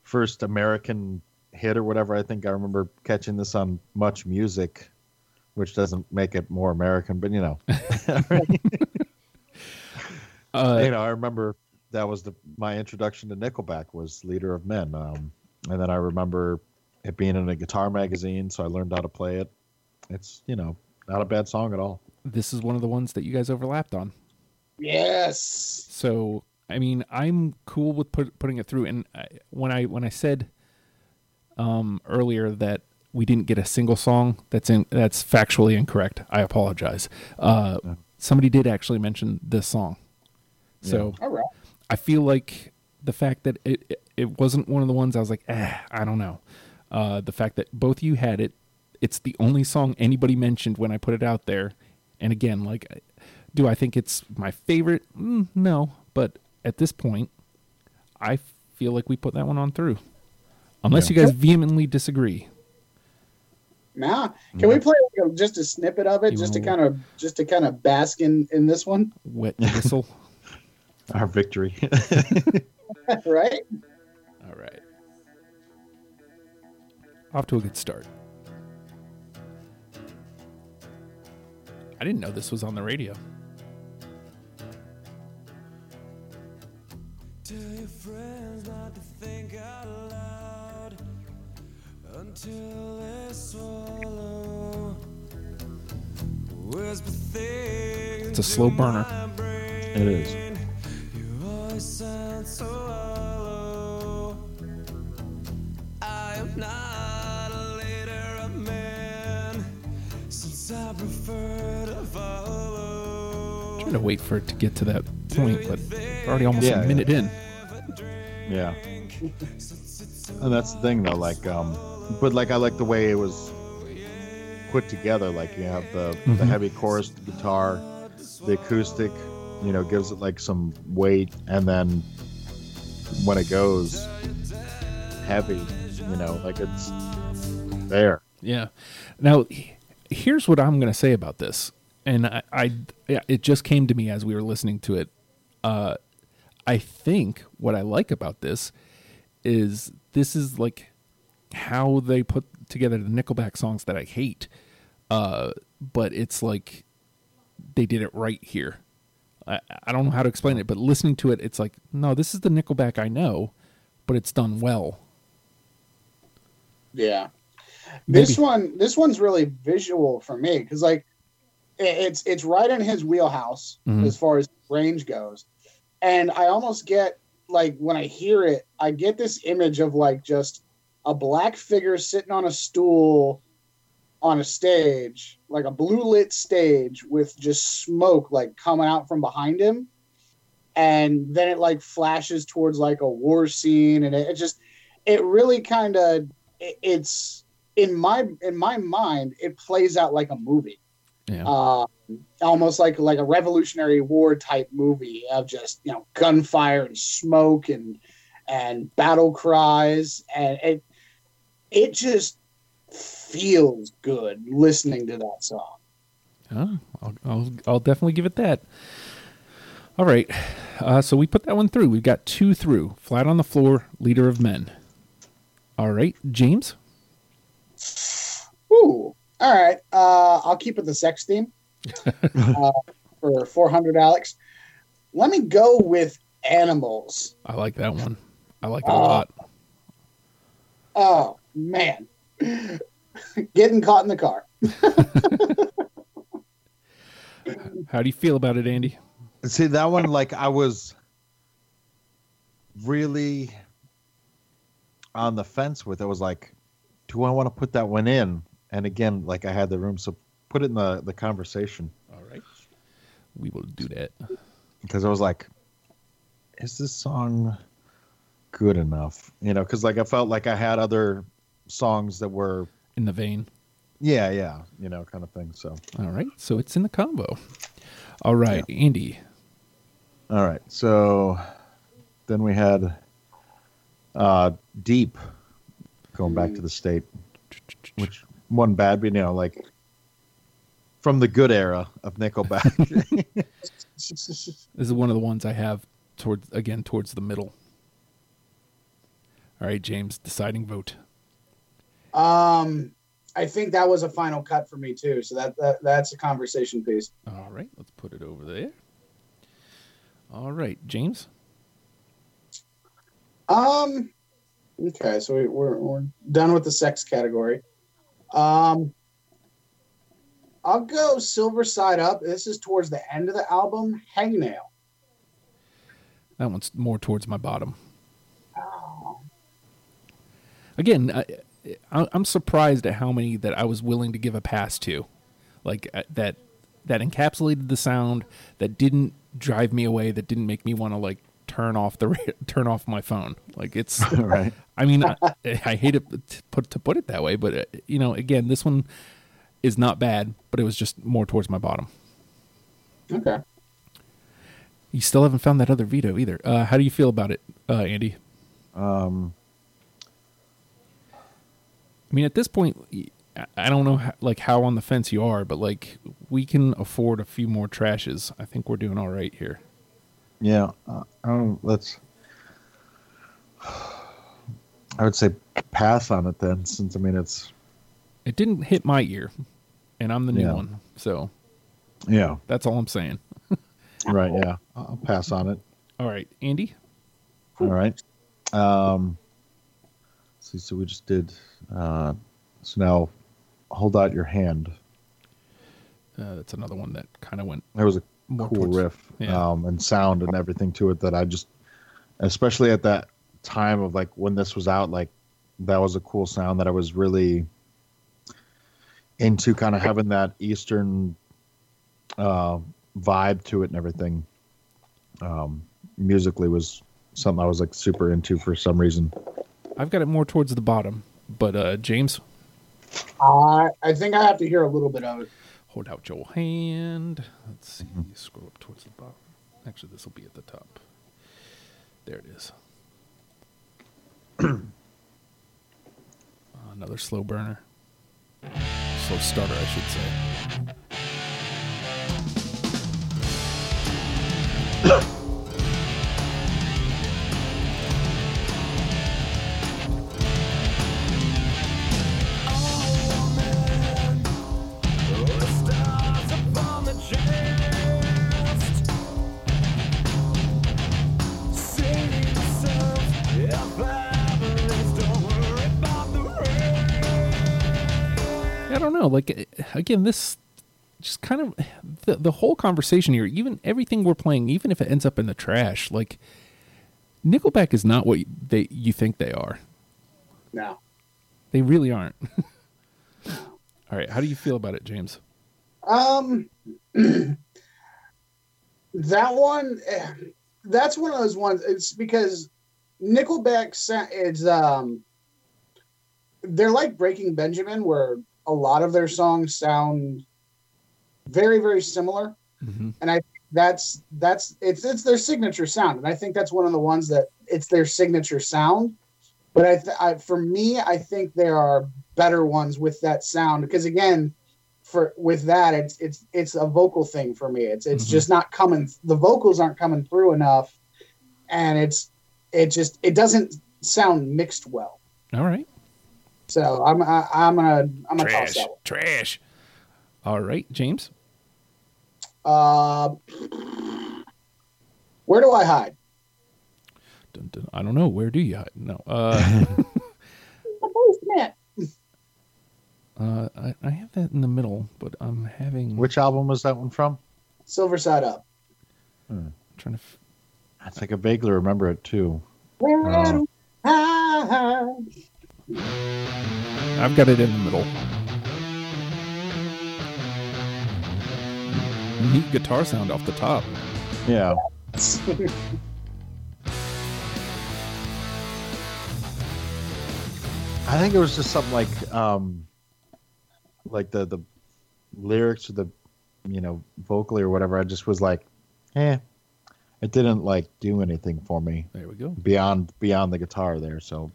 first American hit or whatever. I think I remember catching this on Much Music, which doesn't make it more American, but you know, Uh, you know, I remember that was the my introduction to Nickelback was Leader of Men, um, and then I remember it being in a guitar magazine, so I learned how to play it. It's you know not a bad song at all. this is one of the ones that you guys overlapped on. yes, So I mean, I'm cool with put, putting it through. And I, when I when I said um, earlier that we didn't get a single song, that's in that's factually incorrect. I apologize. Uh, Somebody did actually mention this song, so all right. I feel like the fact that it, it it wasn't one of the ones I was like, eh, I don't know. Uh, the fact that both of you had it, it's the only song anybody mentioned when I put it out there. And again, like, do I think it's my favorite? Mm, no, but at this point, I feel like we put that one on through. Unless Yeah. you guys vehemently disagree. Now, can we play like a, just a snippet of it, You just to wanna- kind of just to kind of bask in in this one, Wet whistle. Our victory. right? All right. Off to a good start. I didn't know this was on the radio. Tell your friends not to think out loud until they swallow. It's a slow burner. it is. Your voice sounds so hollow. I am not a leader of men, since I prefer to follow. Trying to wait for it to get to that point, but we're already almost Yeah, a yeah. minute in. Yeah. And that's the thing though, like um but like I like the way it was put together. Like you have the, the Mhm. heavy chorus the guitar, the acoustic, you know, gives it like some weight and then when it goes heavy, you know, like it's there. Yeah. Now, here's what I'm going to say about this, and I, I, yeah, it just came to me as we were listening to it. Uh, I think what I like about this is this is like how they put together the Nickelback songs that I hate, uh, but it's like they did it right here. I, I don't know how to explain it, but listening to it, it's like, no, this is the Nickelback I know, but it's done well. Yeah. This one, this one's really visual for me because, like, it's it's right in his wheelhouse Mhm. as far as range goes, and I almost get like when I hear it, I get this image of like just a black figure sitting on a stool on a stage, like a blue lit stage with just smoke like coming out from behind him, and then it like flashes towards like a war scene, and it, it just it really kind of it, it's in my in my mind it plays out like a movie Yeah. uh, almost like like a revolutionary war type movie of just you know gunfire and smoke and and battle cries and it it just feels good listening to that song Oh, I'll, I'll, I'll definitely give it that. All right. Uh, so we put that one through. We've got two through. Flat on the floor, leader of men. All right. James? Ooh. All right uh i'll keep it the sex theme uh, for 400 alex let me go with animals I like that one. I like it a Oh. lot. Oh man, getting caught in the car. How do you feel about it, Andy? See that one, like I was really on the fence with. It was like, do I want to put that one in? And again, like I had the room, so put it in the the conversation All right. We will do that. because I was like, is this song good enough? You know, because like I felt like I had other songs that were, In the vein. yeah, yeah, you know, kind of thing. So All right. So it's in the combo. All right. Andy. all right, so then we had uh Deep going back to the state. which one bad, but you know, like from the good era of Nickelback. This is one of the ones I have towards, again, towards the middle. All right, James. Deciding vote. Um, I think that was a final cut for me too. So that, that that's a conversation piece. All right, let's put it over there. All right, James. Um, okay, so we, we're we're done with the sex category. Um, I'll go Silver Side Up. This is towards the end of the album. Hangnail. That one's more towards my bottom. Again, I, I, I'm surprised at how many that I was willing to give a pass to, like uh, that that encapsulated the sound, that didn't drive me away, that didn't make me want to like turn off the turn off my phone. Like it's right. I mean, I, I hate it to put to put it that way, but uh, you know, again, this one is not bad, but it was just more towards my bottom. Okay. You still haven't found that other veto either. Uh, how do you feel about it, uh, Andy? Um, I mean, at this point, I don't know how, like how on the fence you are, but like we can afford a few more trashes. I think we're doing all right here. Yeah. Uh, let's. I would say pass on it then, since I mean it's It didn't hit my ear, and I'm the new Yeah. one, so yeah that's all I'm saying. right yeah. I'll pass on it. All right, Andy. All right. Um, see, so we just did. Uh, so now, hold out your hand. Uh, that's another one that kind of went There was a cool towards- riff yeah. um, and sound and everything to it that I just, especially at that time of like when this was out, like that was a cool sound that I was really into, kind of having that Eastern uh, vibe to it and everything. Um, musically was something I was like super into for some reason. I've got it more towards the bottom, but uh, James, I I think I have to hear a little bit of it. Hold out your hand. Let's see. Mm-hmm. Scroll up towards the bottom. Actually, this will be at the top. There it is. Another slow burner. Slow starter, I should say. Like uh, again, this just kind of the the whole conversation here. Even everything we're playing, even if it ends up in the trash, like Nickelback is not what they you think they are. No. They really aren't. All right, how do you feel about it, James? Um, that one, eh, that's one of those ones. It's because Nickelback is um, they're like Breaking Benjamin, where a lot of their songs sound very, very similar, Mhm. and I think that's that's it's it's their signature sound, and I think that's one of the ones that it's their signature sound. But I, th- I for me, I think there are better ones with that sound. Because again for with that it's it's it's a vocal thing for me. It's it's Mhm. just not coming the vocals aren't coming through enough. And it's it just it doesn't sound mixed well. All right, so i'm I, i'm gonna i'm gonna trash, toss that one. trash. All right, James. one uh, where do i hide Dun, dun, I don't know. Where do you hide? No. Uh, the basement uh, I, I have that in the middle, but I'm having. Which album was that one from? silver side up i'm trying to. F- I think I vaguely remember it too. where Oh. do I hide? I've got it in the middle. Neat guitar sound off the top. Yeah. I think it was just something like um like the the lyrics or the you know vocally or whatever I just was like eh it didn't like do anything for me There we go. beyond beyond the guitar there so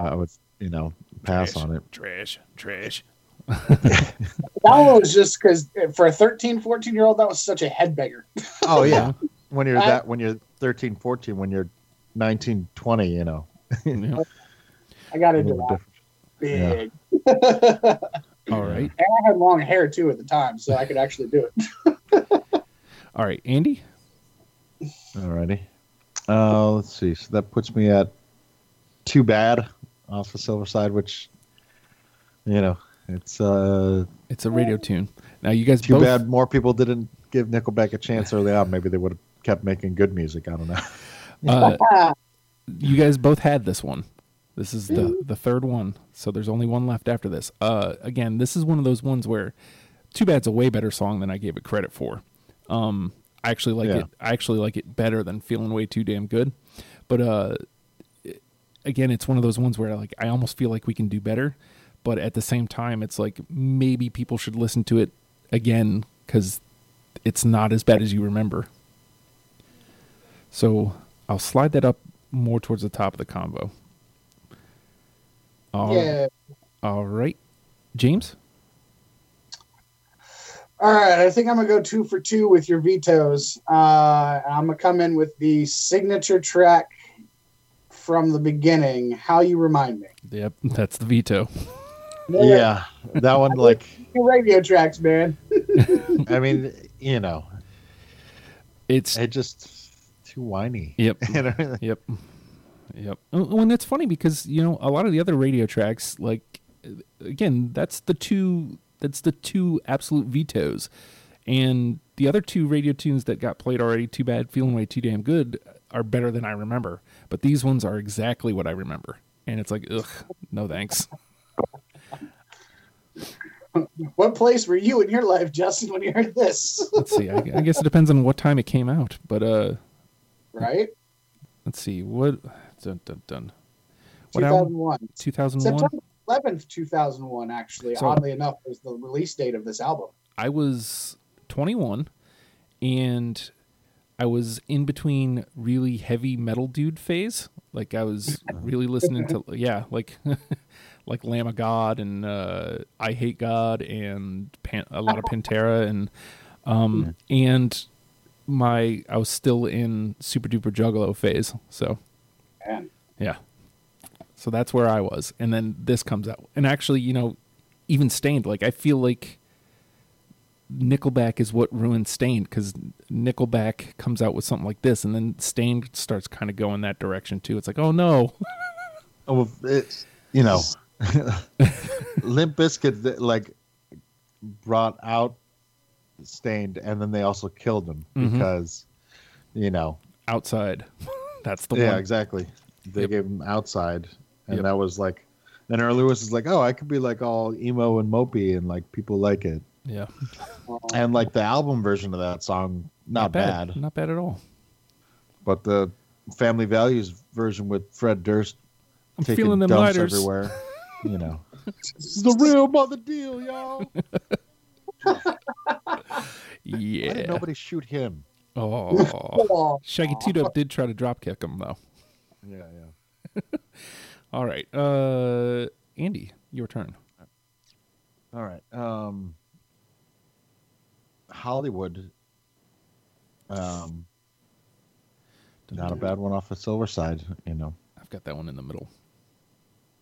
I would you know pass Trash, on it Trash, trash. that one was just because for a 13 14 year old that was such a headbanger oh yeah when you're I- that when you're 13 14 when you're 19 20 you know Yeah. i got a into little that different. big All right. And I had long hair too at the time, so I could actually do it. All right. Andy? Alrighty. Uh, let's see. So that puts me at too bad off the silver side, which you know it's uh It's a radio tune. Now, you guys too both. bad more people didn't give Nickelback a chance early on. Maybe they would have kept making good music. I don't know. Uh, you guys both had this one. This is the the third one, so there's only one left after this. Uh, again, this is one of those ones where "Too Bad's" a way better song than I gave it credit for. Um, I actually like Yeah. it. I actually like it better than "Feeling Way Too Damn Good." But uh, again, it's one of those ones where like I almost feel like we can do better, but at the same time, it's like maybe people should listen to it again because it's not as bad as you remember. So I'll slide that up more towards the top of the combo. All, yeah. all right. James? All right. I think I'm gonna go two for two with your vetoes. Uh, I'm gonna come in with the signature track from the beginning. How you remind me. Yep, that's the veto. yeah, that one like Radio tracks, man. I mean, you know, It's it just too whiny. yep, yep, yep. Oh, And it's funny because you know a lot of the other radio tracks, like again, that's the two. That's the two absolute vetoes, and the other two radio tunes that got played already. Too bad, feeling way too damn good are better than I remember. But these ones are exactly what I remember, and it's like, ugh, no thanks. What place were you in your life, Justin, when you heard this? Let's see. I, I guess it depends on what time it came out, but uh, right? let's see what dun, dun, dun. What album? 2001. 2001. September 11th, 2001, actually, So- oddly enough, was the release date of this album. I was 21 and I was in between really heavy metal dude phase. Like I was really listening to yeah, like like Lamb of God and uh, I Hate God and Pan- a lot of Pantera and um and my I was still in super duper juggalo phase. So Man. yeah. So that's where I was. And then this comes out. And actually, you know, even Staind, like I feel like Nickelback is what ruined Staind because Nickelback comes out with something like this, and then Staind starts kind of going that direction too. It's like, oh no, Oh, you know, Limp Bizkit like brought out Staind, and then they also killed him Mhm. because you know, outside. That's the yeah, one. exactly. They Yep. gave him outside, and Yep. that was like. Then Aaron Lewis is like, oh, I could be like all emo and mopey, and like people like it, Yeah, and like the album version of that song, not, bad. not bad at all. but the Family Values version with Fred Durst I'm taking feeling them dumps lighters. everywhere, you know, this is the real mother deal, y'all. Why Yeah. did nobody shoot him? Oh, Oh, Shaggy Two Dope did try to drop kick him though. Yeah, yeah. All right, uh, Andy, your turn. All right. Um, Hollywood. Um, not a bad one off the silver side, you know. I've got that one in the middle.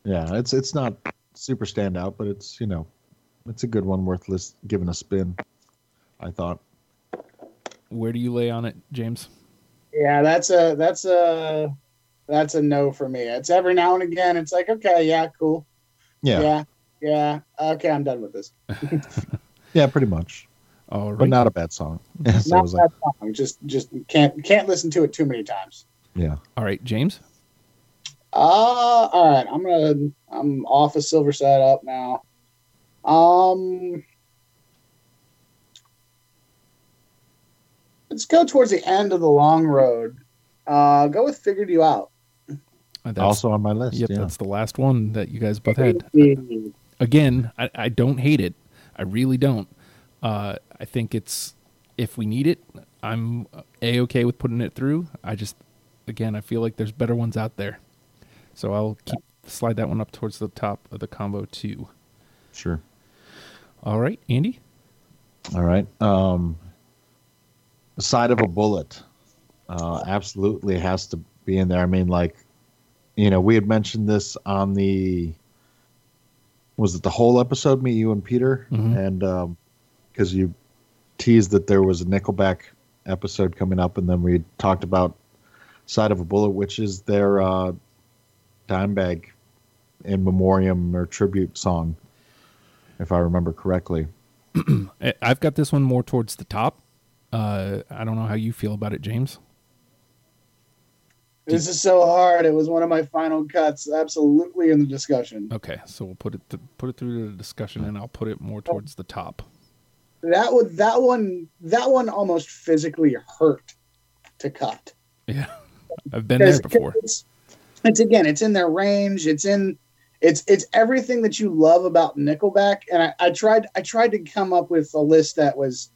Yeah, it's it's not super standout, but it's you know, it's a good one worth list, giving a spin. I thought. Where do you lay on it, James? yeah, that's a that's a that's a no for me. It's every now and again. It's like, okay, yeah, cool, Yeah, yeah, yeah, yeah. Okay, I'm done with this. Yeah, pretty much, All right. but not a bad song. so it Not was like, song. Just just can't can't listen to it too many times. yeah. All right, James. Uh, all right. I'm gonna. I'm off a silver side up now. Um, let's go towards the end of the long road. Uh, go with "Figured You Out." Uh, That's, also on my list. yep, yeah. that's the last one that you guys both had. Again, I, I don't hate it. I really don't. Uh, I think it's if we need it, I'm a okay with putting it through. I just, again, I feel like there's better ones out there, so I'll keep slide that one up towards the top of the combo too. Sure. All right, Andy. All right. Um, The side of a bullet uh, absolutely has to be in there. I mean, like, you know, we had mentioned this on the was it the whole episode, me, you, and Peter, Mhm. and because you teased that there was a Nickelback episode coming up, and then we talked about side of a bullet, which is their uh, Dimebag in memoriam or tribute song, if I remember correctly. I- I've got this one more towards the top. Uh, I don't know how you feel about it, James. This is so hard. It was one of my final cuts. Absolutely in the discussion. Okay, so we'll put it th- put it through the discussion, and I'll put it more towards the top. That would that one that one almost physically hurt to cut. Yeah, I've been there before. It's, it's again, it's in their range. It's in it's it's everything that you love about Nickelback. And I, I tried I tried to come up with a list that was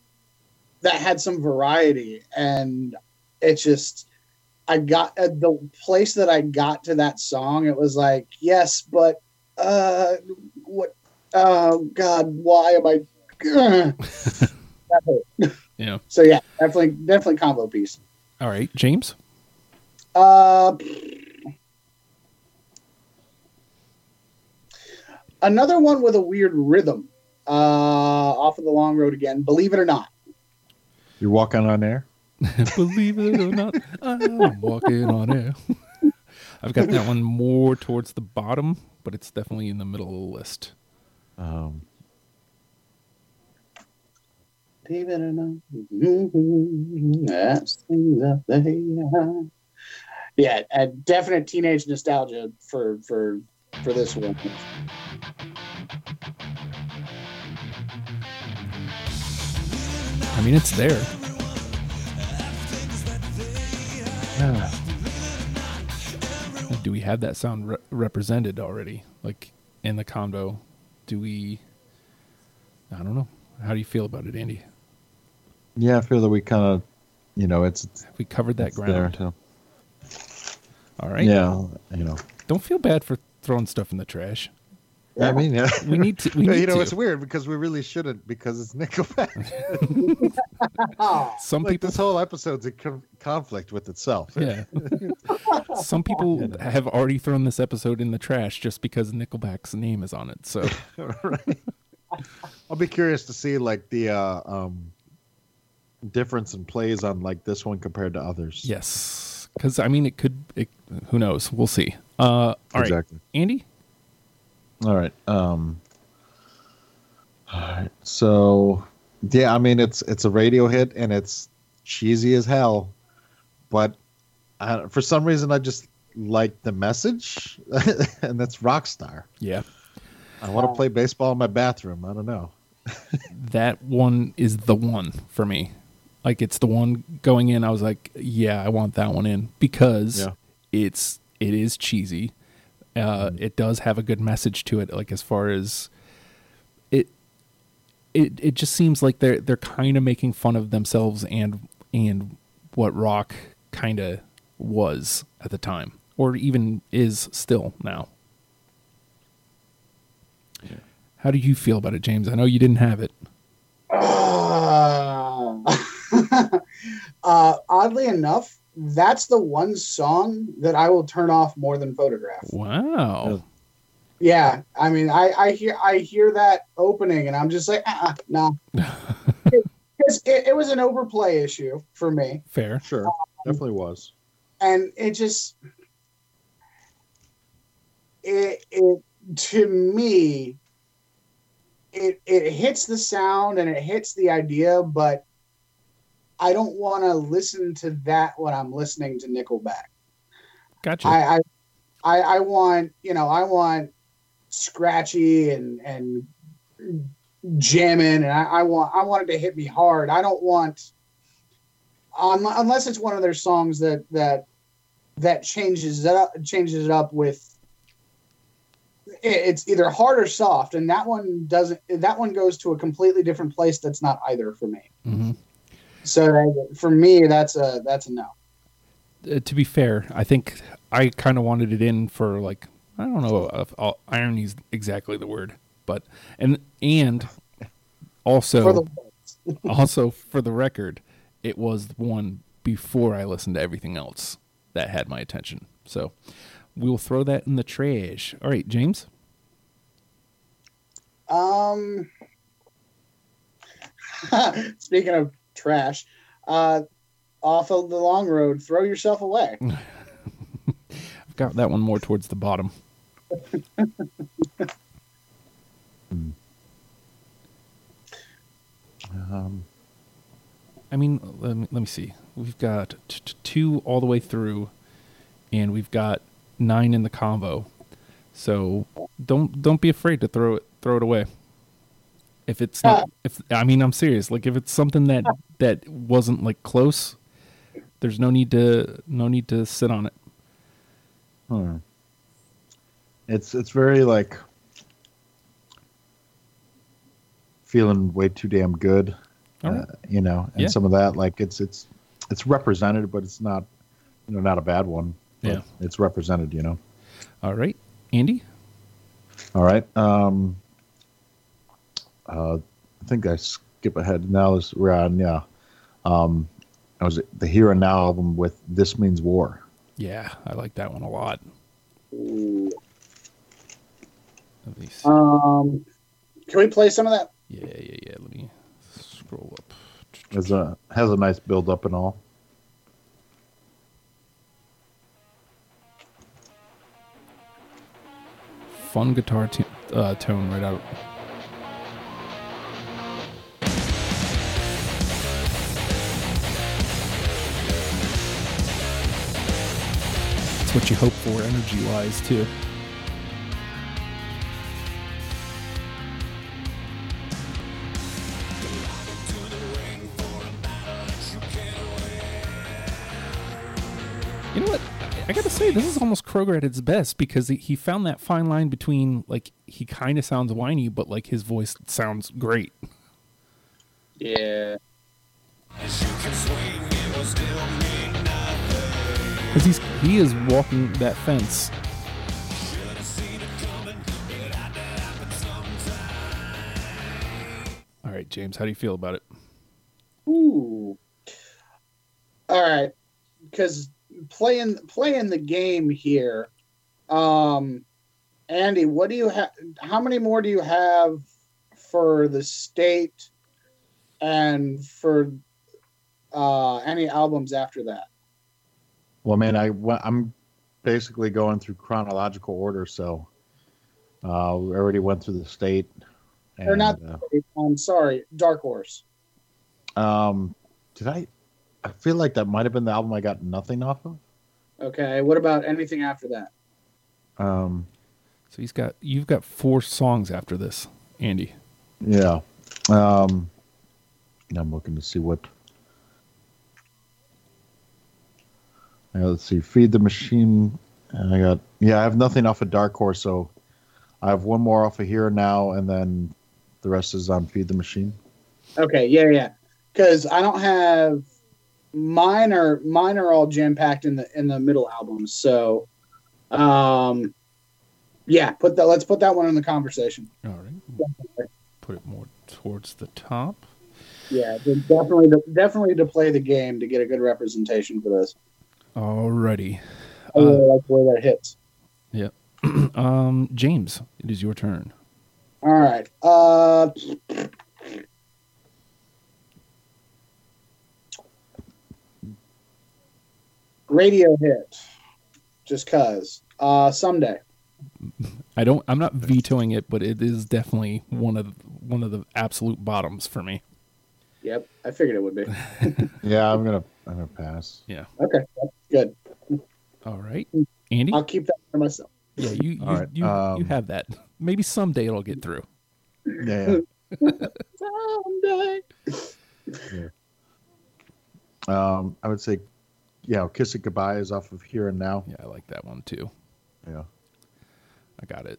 that had some variety, and it just I got uh, the place that I got to that song. It was like yes, but uh, what? Oh God, why am I? That hurt. Yeah. So yeah, definitely definitely combo piece. All right, James. Uh, another one with a weird rhythm. Uh, off of the long road again. Believe it or not. You're walking on air. Believe it or not, I'm walking on air. I've got that one more towards the bottom, but it's definitely in the middle of the list. Um, Believe it or not. That's that they are. Yeah, a definite teenage nostalgia for for for this one. I mean, it's there. Ah. Do we have that sound re- represented already? Like in the combo? Do we? I don't know. How do you feel about it, Andy? Yeah, I feel that we kind of you know, it's, We covered that ground. there too. All right. Yeah, you know. Don't feel bad for throwing stuff in the trash. I mean, yeah. We need to. We you know, to. it's weird because we really shouldn't because it's Nickelback. Some like people. this whole episode's in con- conflict with itself. Yeah. Some people have already thrown this episode in the trash just because Nickelback's name is on it. So right. I'll be curious to see like the uh, um, difference in plays on like this one compared to others. yes, because I mean, it could. It, who knows? We'll see. Uh, all right, exactly. Andy. All right. Um. All right. So, yeah, I mean, it's it's a radio hit and it's cheesy as hell, but I, for some reason, I just like the message, and that's Rockstar. Yeah, I want to play baseball in my bathroom. I don't know. that one is the one for me. Like it's the one going in. I was like, yeah, I want that one in because Yeah. it's it is cheesy. Uh, It does have a good message to it. Like as far as it, it it just seems like they're they're kind of making fun of themselves and and what rock kind of was at the time, or even is still now. How do you feel about it, James? I know you didn't have it. Uh, uh, oddly enough, that's the one song that I will turn off more than Photograph. Wow. Yeah, I mean, I, I hear I hear that opening, and I'm just like, uh, no, because it, it was an overplay issue for me, Fair. Sure, definitely was. and it just it it to me it it hits the sound and it hits the idea, but I don't want to listen to that when I'm listening to Nickelback. Gotcha. I, I I I want you know I want scratchy and and jamming and I, I want I want it to hit me hard. I don't want um, unless it's one of their songs that that that changes it up changes it up with it's either hard or soft and that one doesn't that one goes to a completely different place that's not either for me Mhm. So for me that's a that's a no Uh, to be fair, I think I kind of wanted it in for like I don't know if uh, irony is exactly the word, but and and also for also for the record, it was one before I listened to everything else that had my attention. So we'll throw that in the trash. All right, James. Um, speaking of trash, uh, off of the long road, throw yourself away. I've got that one more towards the bottom. Um, I mean, let me, let me see. We've got t- t- two all the way through, and we've got nine in the combo. So don't don't be afraid to throw it throw it away. If it's not, if I mean, I'm serious. Like if it's something that that wasn't like close, there's no need to no need to sit on it. hmm. It's it's very like feeling way too damn good, All uh, you know, and Yeah. some of that like it's it's it's represented, but it's not you know not a bad one. but Yeah. it's represented, you know. All right, Andy. All right. Um, uh, I think I skip ahead now. Is we're on yeah. Um, I was the Here and Now album with This Means War. Yeah, I like that one a lot. At least. Um, can we play some of that? yeah, yeah, yeah. Let me scroll up. Has a has a nice build up and all. Fun guitar t- uh, tone right out. It's what you hope for energy wise, too. You know what? I- I gotta say, this is almost Kroeger at its best because he- he found that fine line between like he kind of sounds whiny, but like his voice sounds great. Yeah. Because he's he is walking that fence. All right, James, how do you feel about it? Ooh. All right, because playing playing the game here, um, Andy, what do you have? How many more do you have for the state, and for uh, any albums after that? Well, man, I I'm basically going through chronological order, so uh, we already went through the state. And, Or not? uh, I'm sorry, Dark Horse. um, did I? I feel like that might have been the album I got nothing off of. Okay, what about anything after that? Um, So he's got you've got four songs after this, Andy. yeah. Um, I'm looking to see what. Yeah, let's see. Feed the machine. And I got yeah. I have nothing off of Dark Horse, so I have one more off of here now, and then the rest is on Feed the Machine. Okay, yeah, yeah. Because I don't have mine are mine are all jam packed in the in the middle albums. So, um, yeah, put that. Let's put that one in the conversation. All right. Put it more towards the top. Yeah, definitely, definitely to play the game to get a good representation for this. Alrighty. I really like the way that hits. Yeah. um, James, it is your turn. All right. Uh, radio hit, just cause. Uh, someday. I don't. I'm not vetoing it, but it is definitely one of one of the absolute bottoms for me. Yep, I figured it would be. Yeah, I'm gonna I'm gonna pass. Yeah. Okay, good. All right, Andy. I'll keep that for myself. Yeah, you you All right, you, you um, have that. Maybe someday it'll get through. Yeah. yeah. Someday. Um, I would say, yeah, Kiss It Goodbye is off of Here and Now. Yeah, I like that one too. Yeah. I got it.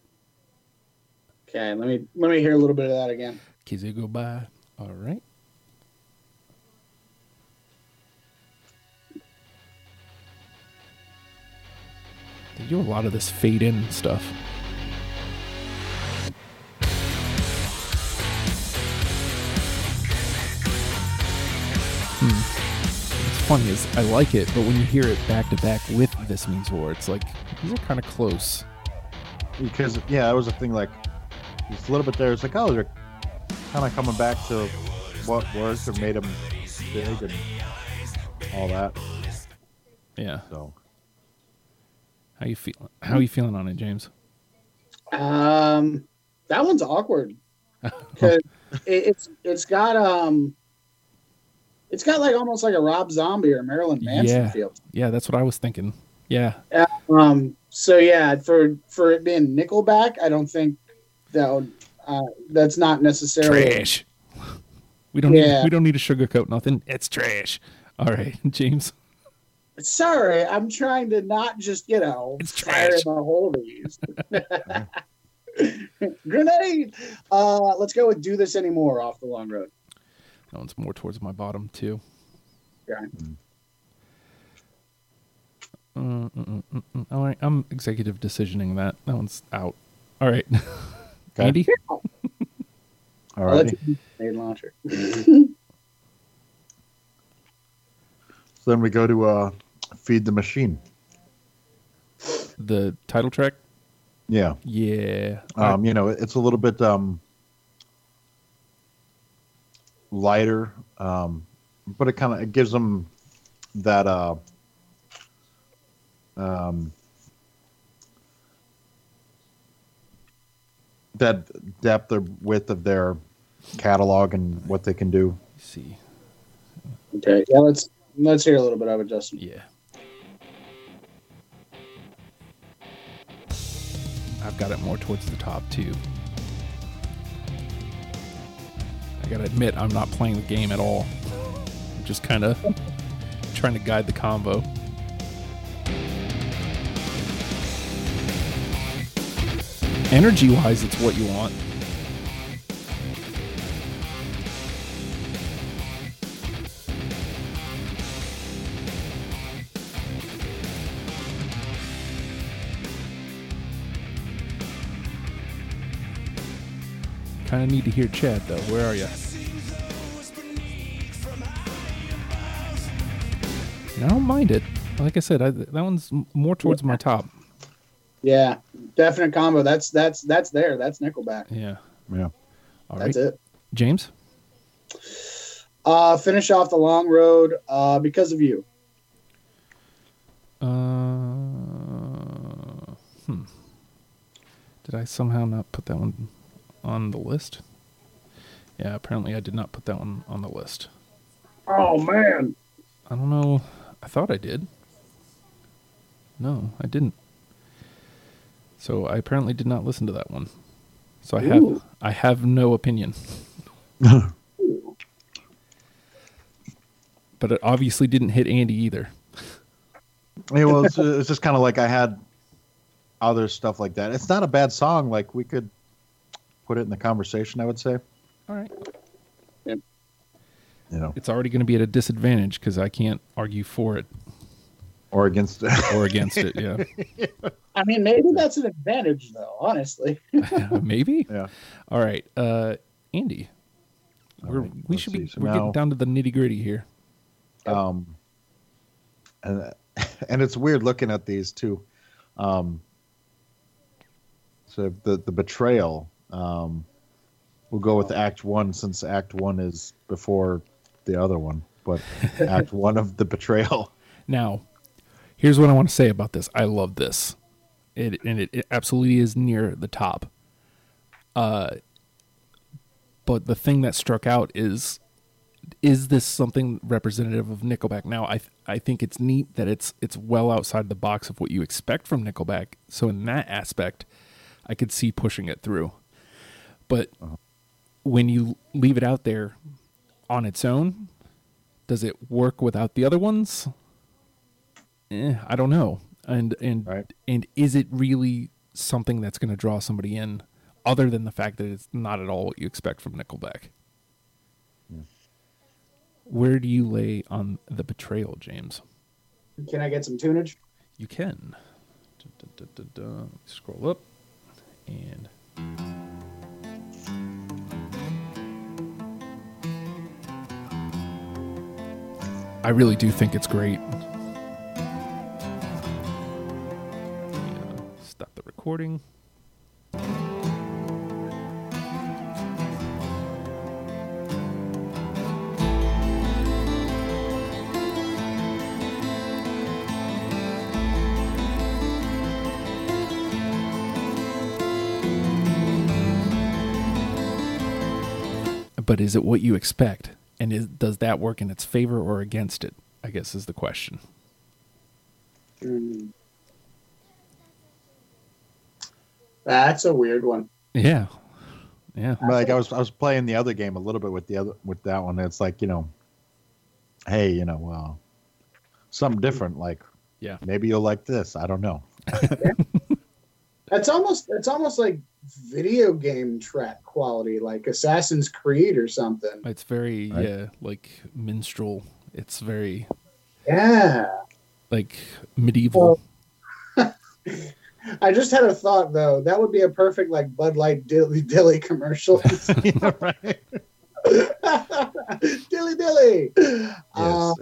Okay, let me let me hear a little bit of that again. Kiss it goodbye. All right. Do a lot of this fade in stuff. Hmm. What's funny is I like it, but when you hear it back to back with This Means War, it's like these are kind of close. Because yeah, that was a thing. Like, it's a little bit there. It's like, oh, they're kind of coming back to what worked or made them big and all that. Yeah. So How you feeling? How you feeling on it, James? Um, that one's awkward it, it's it's got um, it's got like almost like a Rob Zombie or Marilyn Manson Yeah. feel. Yeah, that's what I was thinking. Yeah. Um, so yeah, for for it being Nickelback, I don't think that would, uh, that's not necessarily Trash. We don't Yeah. need we don't need to sugarcoat nothing. It's trash. All right, James. Sorry, I'm trying to not just you know It's fire trash. in the hole to use. Grenade. Uh, let's go with "Do This Anymore" off the long road. That one's more towards my bottom too. Okay. Mm, mm, mm, mm, mm. All right, I'm executive decisioning that. That one's out. All right, Okay. Andy. all I'll let right. you grenade launcher. So then we go to uh, Feed the Machine. The title track. Yeah. Yeah. I- Um, you know, it's a little bit um, lighter, um, but it kind of it gives them that uh, um, that depth or width of their catalog and what they can do. let's see. Okay, yeah, let's let's hear a little bit of it, Justin. Yeah. I've got it more towards the top too. I gotta admit, I'm not playing the game at all. I'm just kind of trying to guide the combo. Energy wise, it's what you want. Kind of need to hear Chad though. Where are you? I don't mind it. Like I said, I, that one's more towards my top. Yeah, definite combo. That's that's that's there. That's Nickelback. Yeah. Yeah. All right, That's it. James. Uh, finish off the long road uh, because of you. Uh, hmm. Did I somehow not put that one on the list? Yeah, apparently I did not put that one on the list. Oh man. I don't know. I thought I did. No, I didn't. So I apparently did not listen to that one. So I have I have no opinion. But it obviously didn't hit Andy either. Yeah, well, it's, it's just kind of like I had other stuff like that. It's not a bad song. Like we could put it in the conversation. I would say, All right. you know, It's already going to be at a disadvantage because I can't argue for it or against. or against it. Yeah. I mean, maybe that's an advantage, though. Honestly. Maybe. yeah. All right. Uh, Andy. All We're, right, we should see. be So we're now- getting down to the nitty gritty here. Um, and and it's weird looking at these too. Um, so the the betrayal. Um, we'll go with Act One since Act One is before the other one, but Act One of the betrayal. Now, here's what I want to say about this. I love this. It and it, it absolutely is near the top. Uh but the thing that struck out is is this something representative of Nickelback? Now, I I think it's neat that it's it's well outside the box of what you expect from Nickelback. So in that aspect, I could see pushing it through. But when you leave it out there on its own, does it work without the other ones? Eh, I don't know. And and Right. and is it really something that's going to draw somebody in, other than the fact that it's not at all what you expect from Nickelback? Where do you lay on the betrayal, James? Can I get some tunage? You can. Dun, dun, dun, dun, dun. Scroll up and. I really do think it's great. Stop the recording. But is it what you expect? And is, does that work in its favor or against it? I guess is the question. Hmm. That's a weird one. Yeah. Yeah. like I was I was playing the other game a little bit with the other with that one. It's like you know, hey, you know, uh, something different. Like Yeah. maybe you'll like this. I don't know. That's almost that's almost like video game track quality, like Assassin's Creed or something. It's very Right. yeah, like minstrel. It's very Yeah. like medieval. I just had a thought though. That would be a perfect like Bud Light Dilly Dilly commercial. Yeah, right. dilly Dilly. Uh,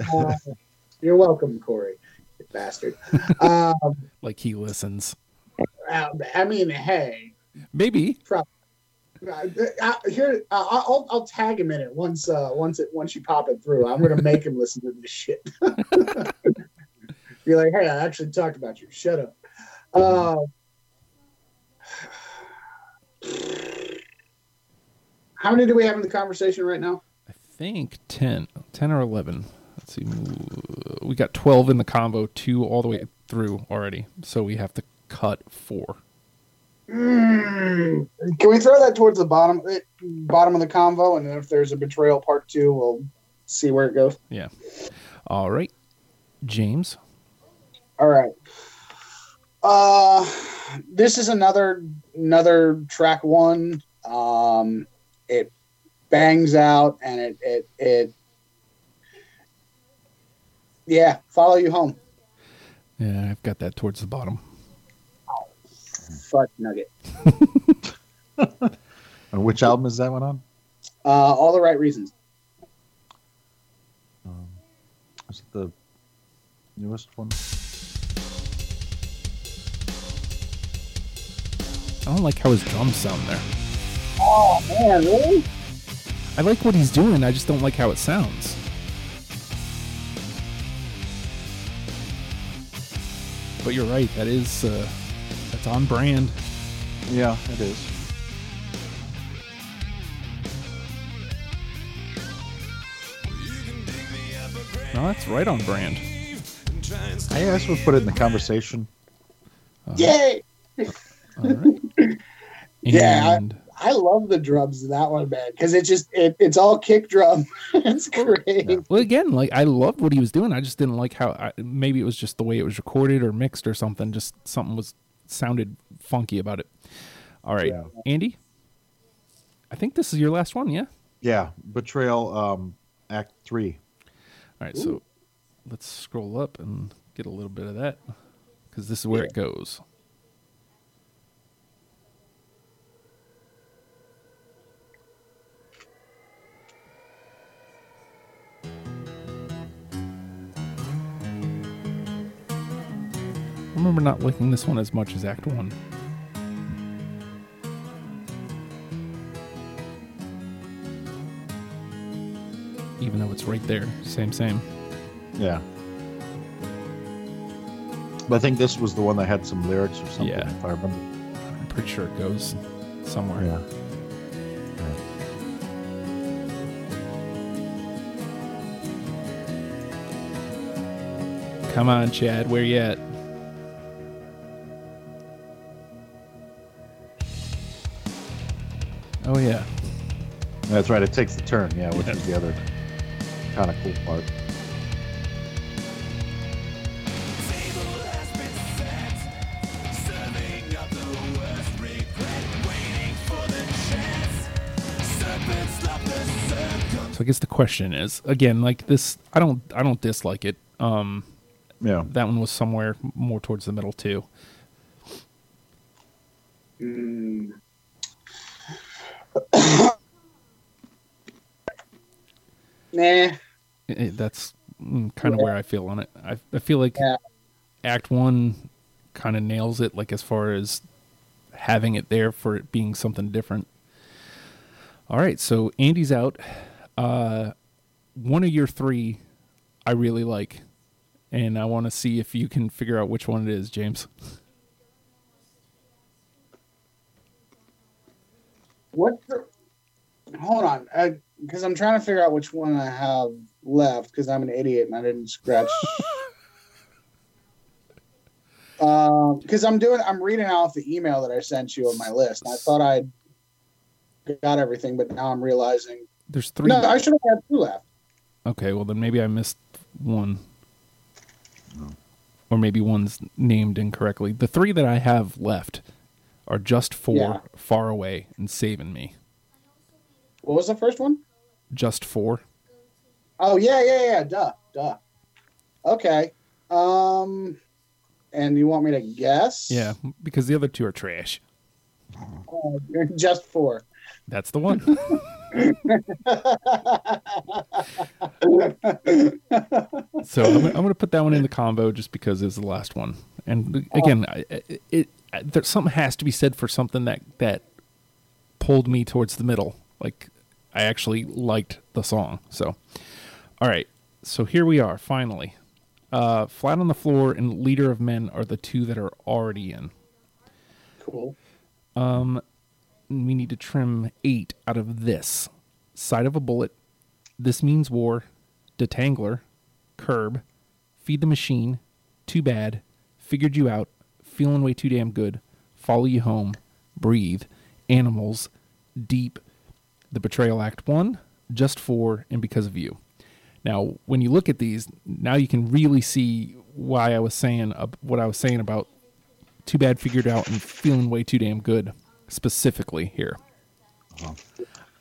you're welcome, Corey. You bastard. Um, like he listens. Uh, I mean, hey, Maybe. uh, uh, here uh, I'll I'll tag him in it once uh once it once you pop it through. I'm gonna make him listen to this shit. Be like, hey, I actually talked about you. Shut up. Uh, how many do we have in the conversation right now? I think 10, 10 or 11. Let's see. We got 12 in the combo, two all the way through already. So we have to cut four. Mm, can we throw that towards the bottom eh, bottom of the convo, and then if there's a betrayal part two, we'll see where it goes. Yeah. All right. James. All right. Uh, this is another another track one. Um, it bangs out, and it it it. Yeah, follow you home. Yeah, I've got that towards the bottom. Fuck nugget. And which album is that one on? Uh, all the right reasons. Um, is it the newest one? I don't like how his drums sound there. Oh man, really? I like what he's doing. I just don't like how it sounds. But you're right. That is uh, that's on brand. Yeah, it is. No, that's right on brand. I guess we'll put it in the conversation. Uh, Yay! All right. Yeah, I- I love the drums in that one, man, because it just it, it's all kick drum. it's great. well, again, like I loved what he was doing. I just didn't like how I, maybe it was just the way it was recorded or mixed or something. Just something was sounded funky about it. All right, Yeah. Andy. I think this is your last one, yeah. Yeah, Betrayal, um, Act Three. All right, so let's scroll up and get a little bit of that because this is where it goes. Remember not liking this one as much as Act One. Even though it's right there, same, same. Yeah. But I think this was the one that had some lyrics or something, Yeah. if I remember. I'm pretty sure it goes somewhere. Yeah. Come on, Chad, where you at? That's right. It takes the turn, yeah, which Yeah. is the other kind of cool part. So I guess the question is again, like this. I don't. I don't dislike it. Um, Yeah. that one was somewhere more towards the middle too. Mm. Nah. It- that's kind of where I feel on it. I, I feel like Yeah. Act One kind of nails it, like as far as having it there for it being something different. All right, so Andy's out. Uh, one of your three, I really like, and I want to see if you can figure out which one it is, James. What? The, hold on, because I'm trying to figure out which one I have left. Because I'm an idiot and I didn't scratch. Um, because I'm doing, I'm reading off the email that I sent you on my list. I thought I'd got everything, but now I'm realizing There's three. no, I should have had two left. Okay, well then maybe I missed one. Or maybe one's named incorrectly. The three that I have left are just four Yeah. far away and saving me. What was the first one? Just four. Oh yeah, yeah, yeah. Duh, duh. Okay. Um, and you want me to guess? Yeah, because the other two are trash. Uh, just four. That's the one. so I'm, I'm going to put that one in the combo just because it's the last one. And again, I it, it there something has to be said for something that that pulled me towards the middle. Like I actually liked the song. So, all right. So here we are finally. Uh, Flat on the Floor and Leader of Men are the two that are already in. Cool. Um, we need to trim eight out of this. Side of a bullet. This means war. Detangler. Curb. Feed the machine. Too bad. Figured you out. Feeling way too damn good. Follow you home. Breathe. Animals. Deep the betrayal act one just four and because of you now when you look at these now you can really see why i was saying uh, what i was saying about too bad figured out and feeling way too damn good specifically here.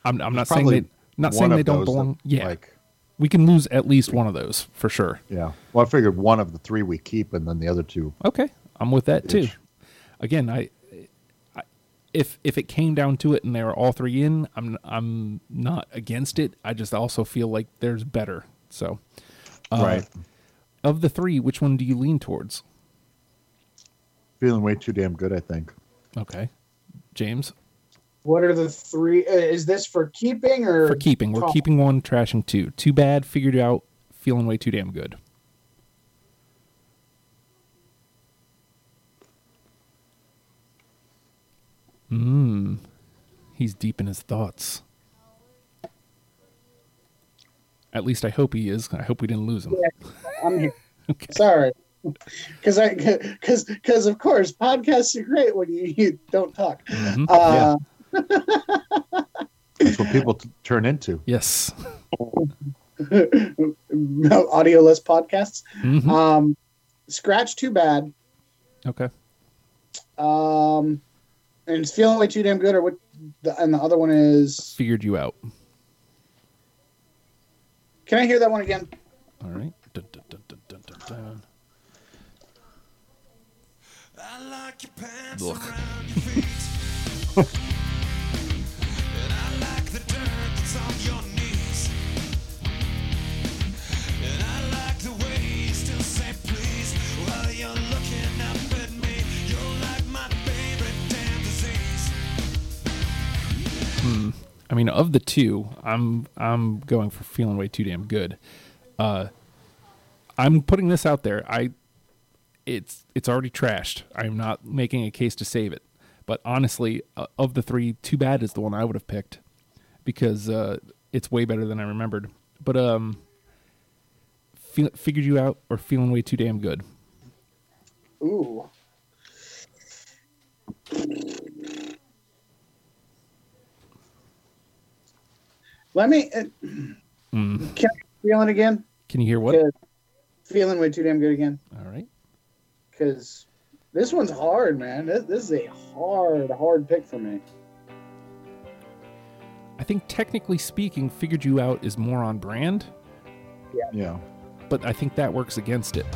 I'm, I'm not saying they not saying they don't belong. that, yeah, Like, we can lose at least one of those for sure. yeah. Well, I figured one of the three we keep, and then the other two. Okay, I'm with that too. Again, I if if it came down to it and they were all three in, I'm I'm not against it. I just also feel like there's better. So, uh, right. of the three, which one do you lean towards? Feeling way too damn good, I think. Okay, James What are the three? Uh, is this for keeping or for keeping. We're Tom? keeping one, trashing two. Too bad. Figured out. Feeling way too damn good. Hmm. He's deep in his thoughts. At least I hope he is. I hope we didn't lose him. I'm here. Okay. Sorry. Because I, because, because of course, podcasts are great when you, you don't talk. Mhm. Uh, That's what people t- turn into. Yes. audioless podcasts. Mhm. Um, scratch too bad. Okay. Um, and it's feeling way too damn good. Or what? The, and the other one is. Figured you out. Can I hear that one again? All right. Dun, dun, dun, dun, dun, dun, dun. I like your pants Look. around your feet. and I like I mean, of the two, I'm I'm going for feeling way too damn good. Uh, I'm putting this out there. I, it's it's already trashed. I'm not making a case to save it. But honestly, uh, of the three, too bad is the one I would have picked because uh, it's way better than I remembered. But um, feel, figured you out or feeling way too damn good. Ooh. Let me. Uh, Mm. Can I feel it again? Can you hear what? Feeling way too damn good again. All right. Because this one's hard, man. This, this is a hard, hard pick for me. I think technically speaking, figured you out is more on brand, Yeah. but I think that works against it.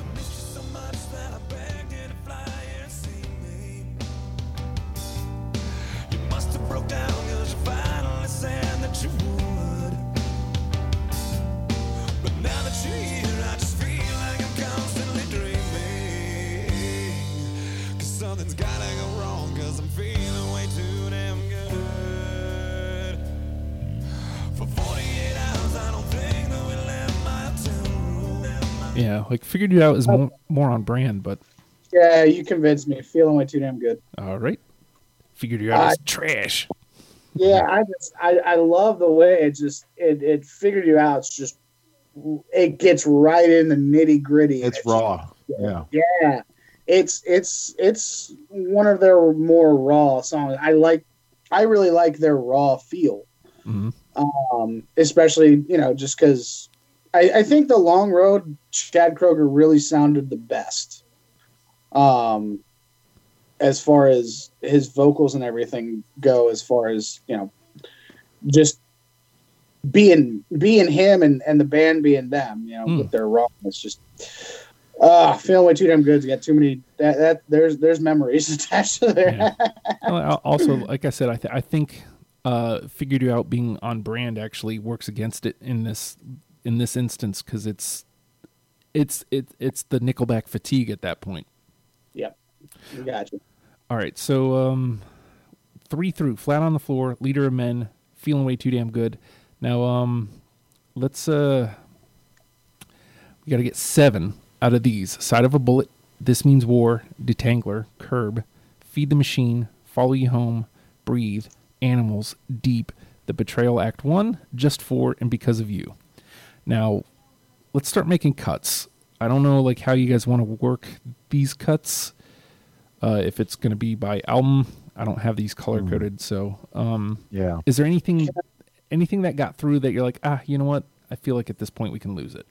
Room. Like figured you out is more more on brand, but Yeah, you convinced me. Feeling way too damn good. all right. Figured you out is trash. Yeah, I just I, I love the way it just it it figured you out. It's just it gets right in the nitty gritty. It's raw. Yeah. Yeah, it's it's it's one of their more raw songs. I like I really like their raw feel. Mhm. Um, especially you know just because I, I think the long road Chad Kroeger really sounded the best. Um, as far as his vocals and everything go, as far as you know, just being being him and, and the band being them, you know, Hmm. with their raw, it's just uh feeling way too damn good to get too many that, that there's there's memories attached to there. Yeah. Also, like I said, I, th- I think uh, figured you out being on brand actually works against it in this in this instance because it's it's it, it's the Nickelback fatigue at that point. yep. Gotcha. All right, so um, three through, flat on the floor, leader of men, feeling way too damn good. Now, um, let's uh, we got to get seven out of these. Side of a bullet. This means war. Detangler. Curb. Feed the machine. Follow you home. Breathe. Animals. Deep. The betrayal. Act one. Just four and because of you. Now, let's start making cuts. I don't know like how you guys want to work these cuts uh, if it's going to be by album. I don't have these color coded, so um, Yeah. is there anything anything that got through that you're like, ah, you know what? I feel like at this point we can lose it.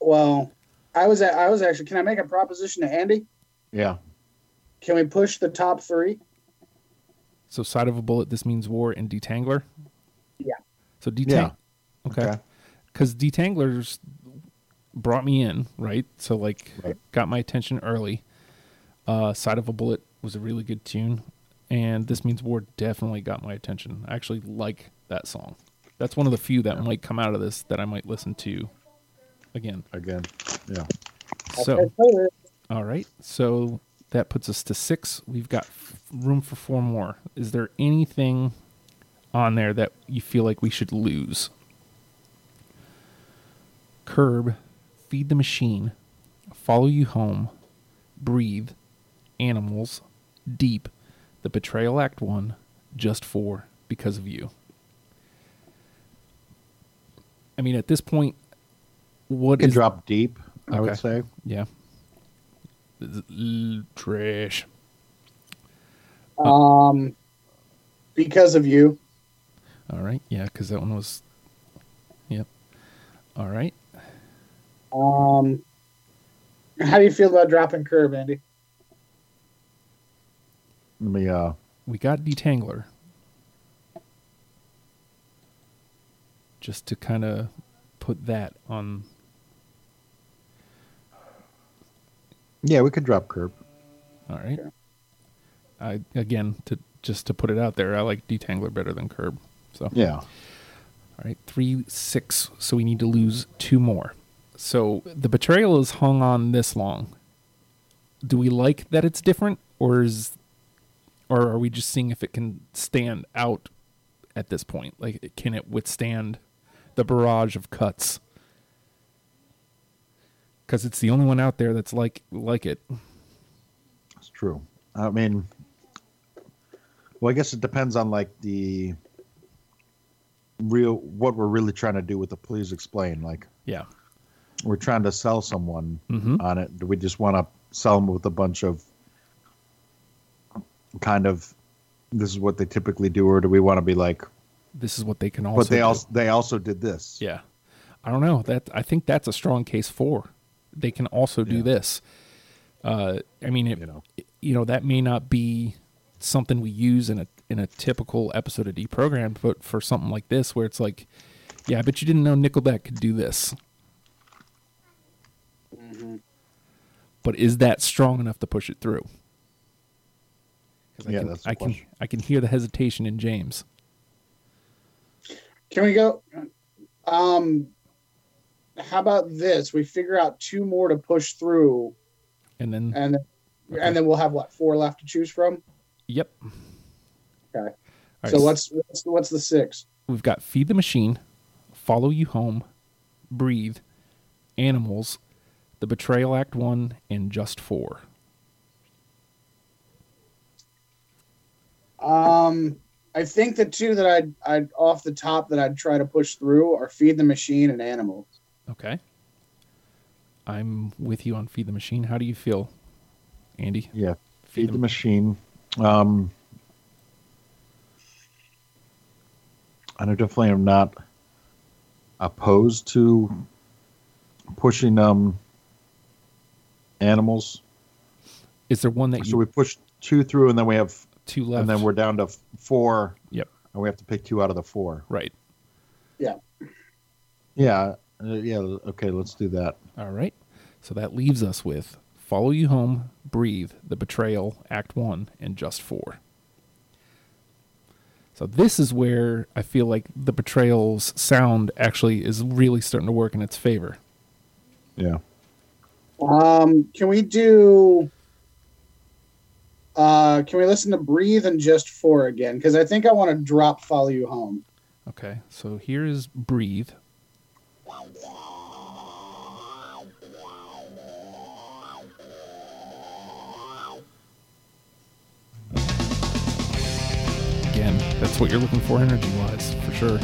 Well, I was at, I was actually can I make a proposition to Andy? Yeah. Can we push the top three? So side of a bullet, this means war and detangler. Yeah. So detang. Yeah. Okay. Okay. Because detanglers brought me in, right? So like Right. got my attention early. Uh, side of a bullet was a really good tune. and This Means War definitely got my attention. I actually like that song. That's one of the few that might come out of this that I might listen to again. Again, yeah. So, all right. So that puts us to six. We've got f- room for four more. Is there anything on there that you feel like we should lose? Curb, feed the machine, follow you home, breathe, animals, deep, the betrayal act one, just for because of you. I mean, at this point, what You can is drop deep, I would say. yeah. Trash. Um, because of you. All right. Yeah, because that one was. Yep. All right. Um, how do you feel about dropping curb, Andy? Let me uh We got Detangler. Just to kind of put that on. yeah, we could drop curb. All right. I again to just to put it out there, I like Detangler better than Curb. So Yeah. All right, three, six. So we need to lose two more. So the betrayal is hung on this long. Do we like that it's different, or is, or are we just seeing if it can stand out at this point? Like, can it withstand the barrage of cuts? Because it's the only one out there that's like like it. It's true. I mean, well, I guess it depends on like the real what we're really trying to do with the please explain. Like Yeah. We're trying to sell someone Mhm. on it. Do we just want to sell them with a bunch of kind of this is what they typically do, or do we want to be like, This is what they can also. but they do. also they also did this? Yeah. I don't know. That I think that's a strong case for. They can also do Yeah. this. Uh, I mean, it, You know. you know that may not be something we use in a in a typical episode of deprogrammed, but for something like this, where it's like, yeah, I bet you didn't know Nickelback could do this. But is that strong enough to push it through? 'Cause I Yeah, can, that's the I can. I can hear the hesitation in James. Can we go? Um, how about this? We figure out two more to push through, And then, and and then we'll have what four left to choose from. yep. Okay. All right, so what's what's what's the six? we've got feed the machine, follow you home, breathe, animals, the betrayal act one, and just four. Um, I think the two that I'd I'd off the top that I'd try to push through are feed the machine and animals. Okay. I'm with you on feed the machine. How do you feel, Andy? Yeah. Feed Feed the them. machine. Um, and I definitely am not opposed to pushing um animals. Is there one that So you we push two through, and then we have, two left? and then we're down to four, Yep. and we have to pick two out of the four. Right. Yeah, uh, yeah. Okay, let's do that. All right. So that leaves us with follow you home, breathe, the betrayal, act one, and just four. So this is where I feel like the betrayal's sound actually is really starting to work in its favor. Yeah. Um, can we do? Uh, can we listen to breathe and just four again? Because I think I want to drop follow you home. Okay, so here's breathe. Again, that's what you're looking for energy wise, for sure.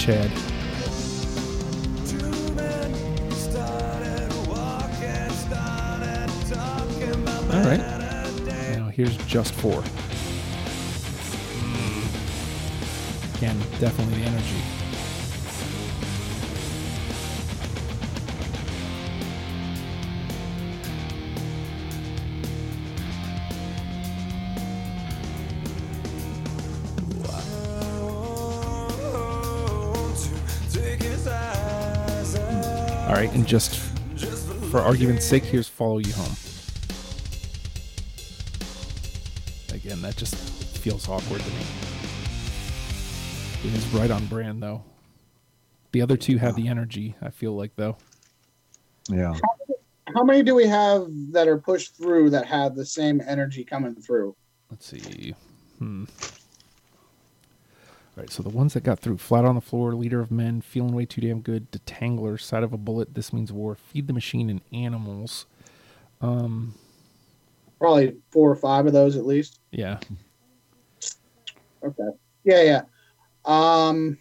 Chad. All right. Now here's just four. Hmm. Again, definitely the energy. All right, and just for argument's sake, here's "Follow You Home." Again, that just feels awkward to me. It is right on brand, though. The other two have the energy. I feel like, though. Yeah. How many do we have that are pushed through that have the same energy coming through? Let's see. Hmm. Right, so the ones that got through flat on the floor, leader of men, feeling way too damn good, detangler, side of a bullet, this means war, feed the machine and animals. Um, Probably four or five of those at least. yeah. Okay. Yeah, yeah. Um.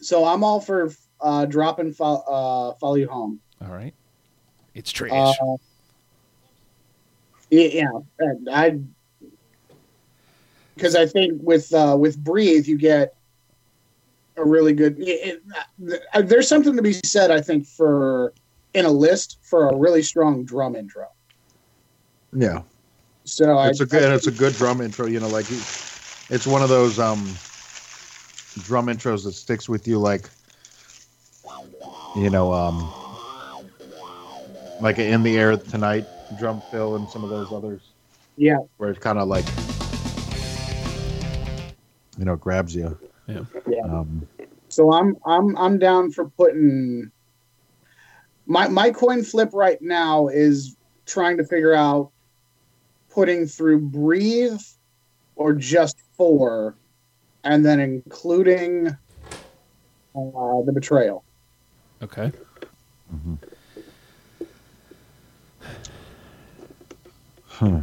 So I'm all for uh, dropping fo- uh, follow you home. All right. It's trash. Uh, yeah, I because I think with uh, with breathe you get a really good. It, it, uh, there's something to be said, I think, for in a list for a really strong drum intro. Yeah. So It's I, a good and it's a good drum intro, you know, like it's one of those um drum intros that sticks with you like you know, um like in the air tonight drum fill and some of those others yeah, where it's kind of like you know grabs you. yeah. yeah. Um, So I'm I'm I'm down for putting my my coin flip right now is trying to figure out putting through breathe or just four and then including uh, the betrayal. Okay. huh.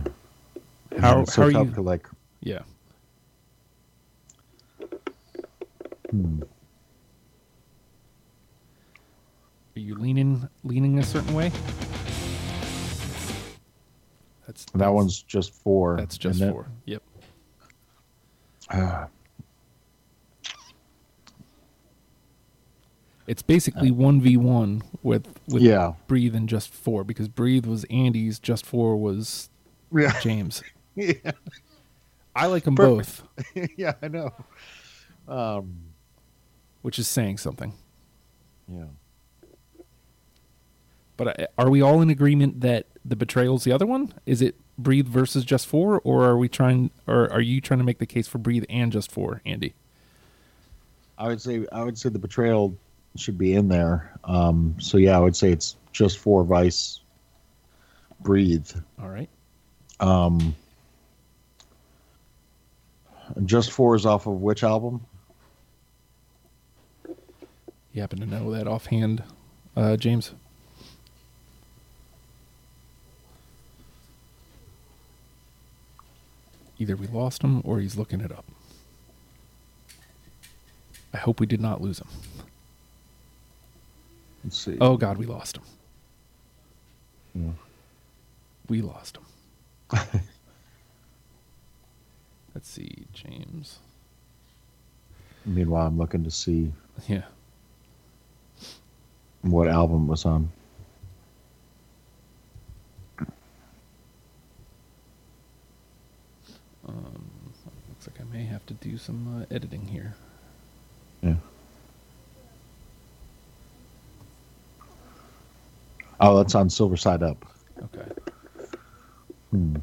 How- it's so how are you- to like Yeah. Hmm. Are you leaning leaning a certain way? That's that one's just four. that's just isn't it? four. Yep. Ah, It's basically one v one with with yeah. breathe and just four because breathe was Andy's, just four was Yeah. James. yeah. I like them Perfect. both, yeah, I know. Um, which is saying something. yeah. But uh, are we all in agreement that the betrayal is the other one? Is it breathe versus just four, or are we trying, or are you trying to make the case for breathe and just four, Andy? I would say I would say the betrayal should be in there. Um, so yeah, I would say it's just Four, Vice. Breathe. All right. Um, just four is off of which album? You happen to know that offhand, uh, James? Either we lost him or he's looking it up. I hope we did not lose him. Let's see. Oh God, we lost him. Yeah. We lost him. Let's see, James. Meanwhile, I'm looking to see Yeah. What album was on. Um, looks like I may have to do some uh, editing here. Yeah. Oh, that's on Silver Side Up. Okay. Hmm.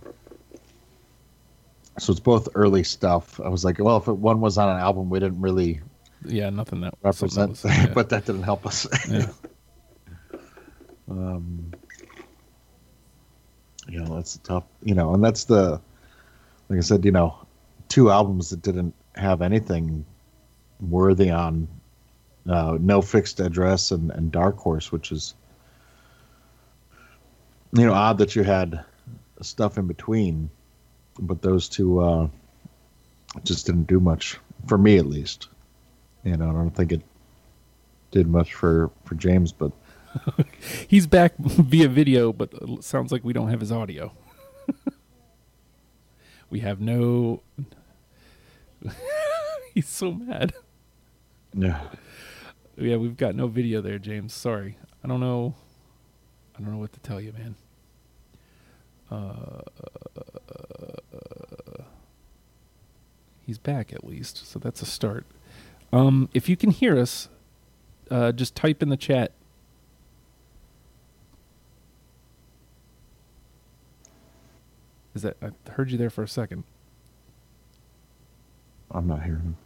So it's both early stuff. I was like, well, if it, one was on an album, we didn't really Yeah, nothing that represents, that but that didn't help us. yeah. Um, you know, that's tough. You know, and that's the, like I said, you know, two albums that didn't have anything worthy on uh, No Fixed Address and, and Dark Horse, which is, you know, odd that you had stuff in between, but those two uh, just didn't do much for me, at least. You know, I don't think it did much for for James, but He's back via video, but it sounds like we don't have his audio. we have no. He's so mad. yeah. Yeah, we've got no video there, James. Sorry. I don't know. I don't know what to tell you, man. Uh, he's back at least, so that's a start. Um, if you can hear us, uh, just type in the chat Is that I heard you there for a second? I'm not hearing.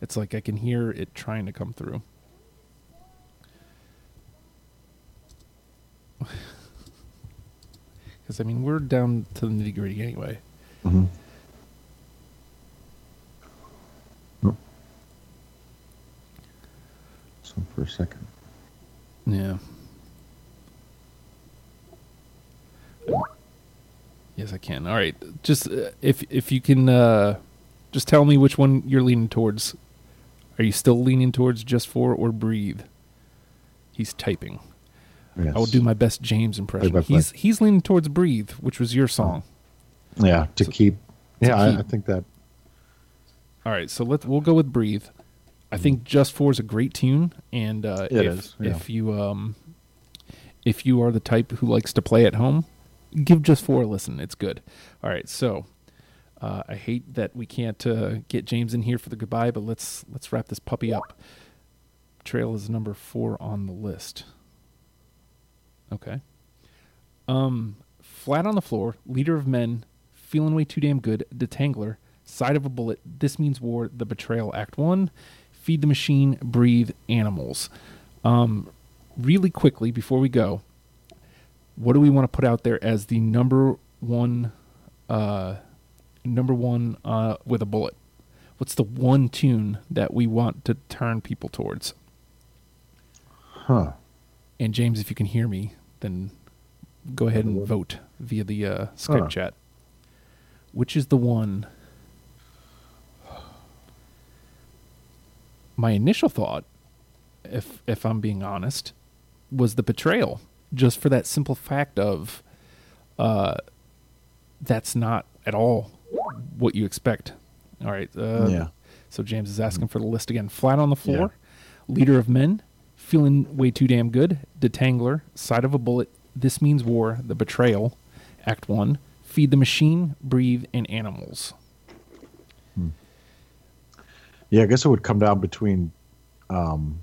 It's like I can hear it trying to come through. Because I mean, we're down to the nitty gritty anyway. Mm-hmm. Nope. So for a second. Yeah. Yes, I can. All right, just uh, if if you can, uh, just tell me which one you're leaning towards. Are you still leaning towards just four or breathe? He's typing. Yes. I will do my best James impression. by play. He's he's leaning towards breathe, which was your song. Yeah, to So- keep. to Yeah, I, keep. I think that. All right, so let's we'll go with breathe. I think just four is a great tune, and uh, It if is, yeah. if you um if you are the type who likes to play at home, give just four a listen. It's good. All right, so uh, I hate that we can't uh, get James in here for the goodbye, but let's let's wrap this puppy up. Trail is number four on the list. Okay. Um, flat on the floor, leader of men, feeling way too damn good, detangler, side of a bullet. This means war. The betrayal. Act one. Feed the machine. Breathe. Animals. Um, really quickly before we go, what do we want to put out there as the number one, uh, number one uh, with a bullet? What's the one tune that we want to turn people towards? Huh. And James, if you can hear me, then go ahead and vote via the uh, Skype Huh. chat. Which is the one? My initial thought, if if I'm being honest, was the betrayal. Just for that simple fact of, uh, that's not at all what you expect. All right. Uh, Yeah. So James is asking for the list again. Flat on the floor, leader of men, feeling way too damn good, detangler, side of a bullet. This means war. The betrayal, Act One. Feed the machine, breathe, and animals. Yeah, I guess it would come down between um,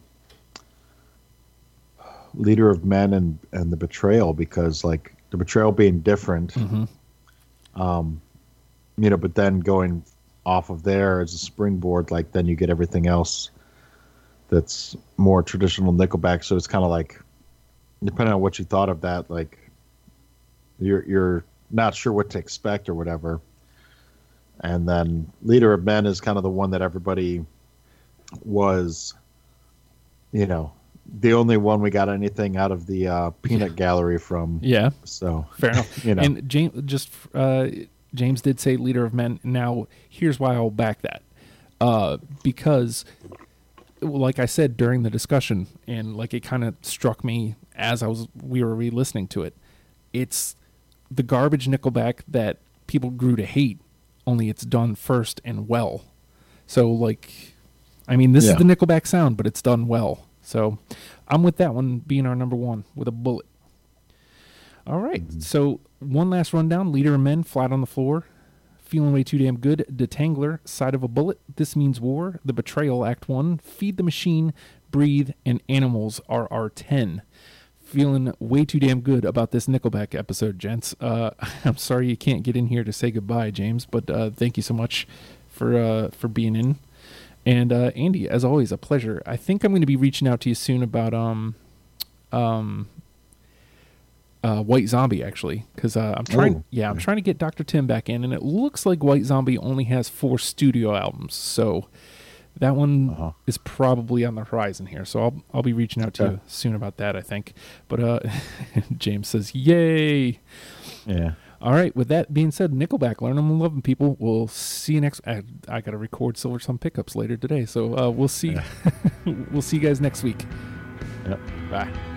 leader of men and and the betrayal because like the betrayal being different, Mm-hmm. um, you know, but then going off of there as a springboard, like then you get everything else that's more traditional Nickelback. So it's kind of like depending on what you thought of that, like you're you're not sure what to expect or whatever. And then leader of men is kind of the one that everybody was, you know, the only one we got anything out of the uh, peanut gallery from. Yeah, So fair enough. You know. And James just uh, James did say leader of men. Now here's why I'll back that. Uh, because, like I said during the discussion, and like it kind of struck me as I was we were re-listening to it, it's the garbage Nickelback that people grew to hate. Only it's done first and well. So like, I mean, this Yeah. is the Nickelback sound, but it's done well. So I'm with that one being our number one with a bullet. All right. So one last rundown. Leader of men flat on the floor. Feeling way too damn good. Detangler, side of a bullet. This means war. The betrayal, act one. Feed the machine, breathe, and animals are our 10. Feeling way too damn good about this Nickelback episode, gents. Uh, I'm sorry you can't get in here to say goodbye, James, but uh, thank you so much for uh, for being in. And uh, Andy, as always, a pleasure. I think I'm going to be reaching out to you soon about um um uh, White Zombie actually, because uh, I'm trying. Oh, yeah, I'm trying to get Dr. Tim back in, and it looks like White Zombie only has four studio albums, so that one Uh-huh. is probably on the horizon here. So I'll I'll be reaching out to Okay. you soon about that. I think. But uh, James says, "Yay!" yeah. All right. With that being said, Nickelback, learn them and love them, people. We'll see you next. I, I got to record Silver Sun pickups later today, so uh, we'll see. we'll see you guys next week. Yep. Bye.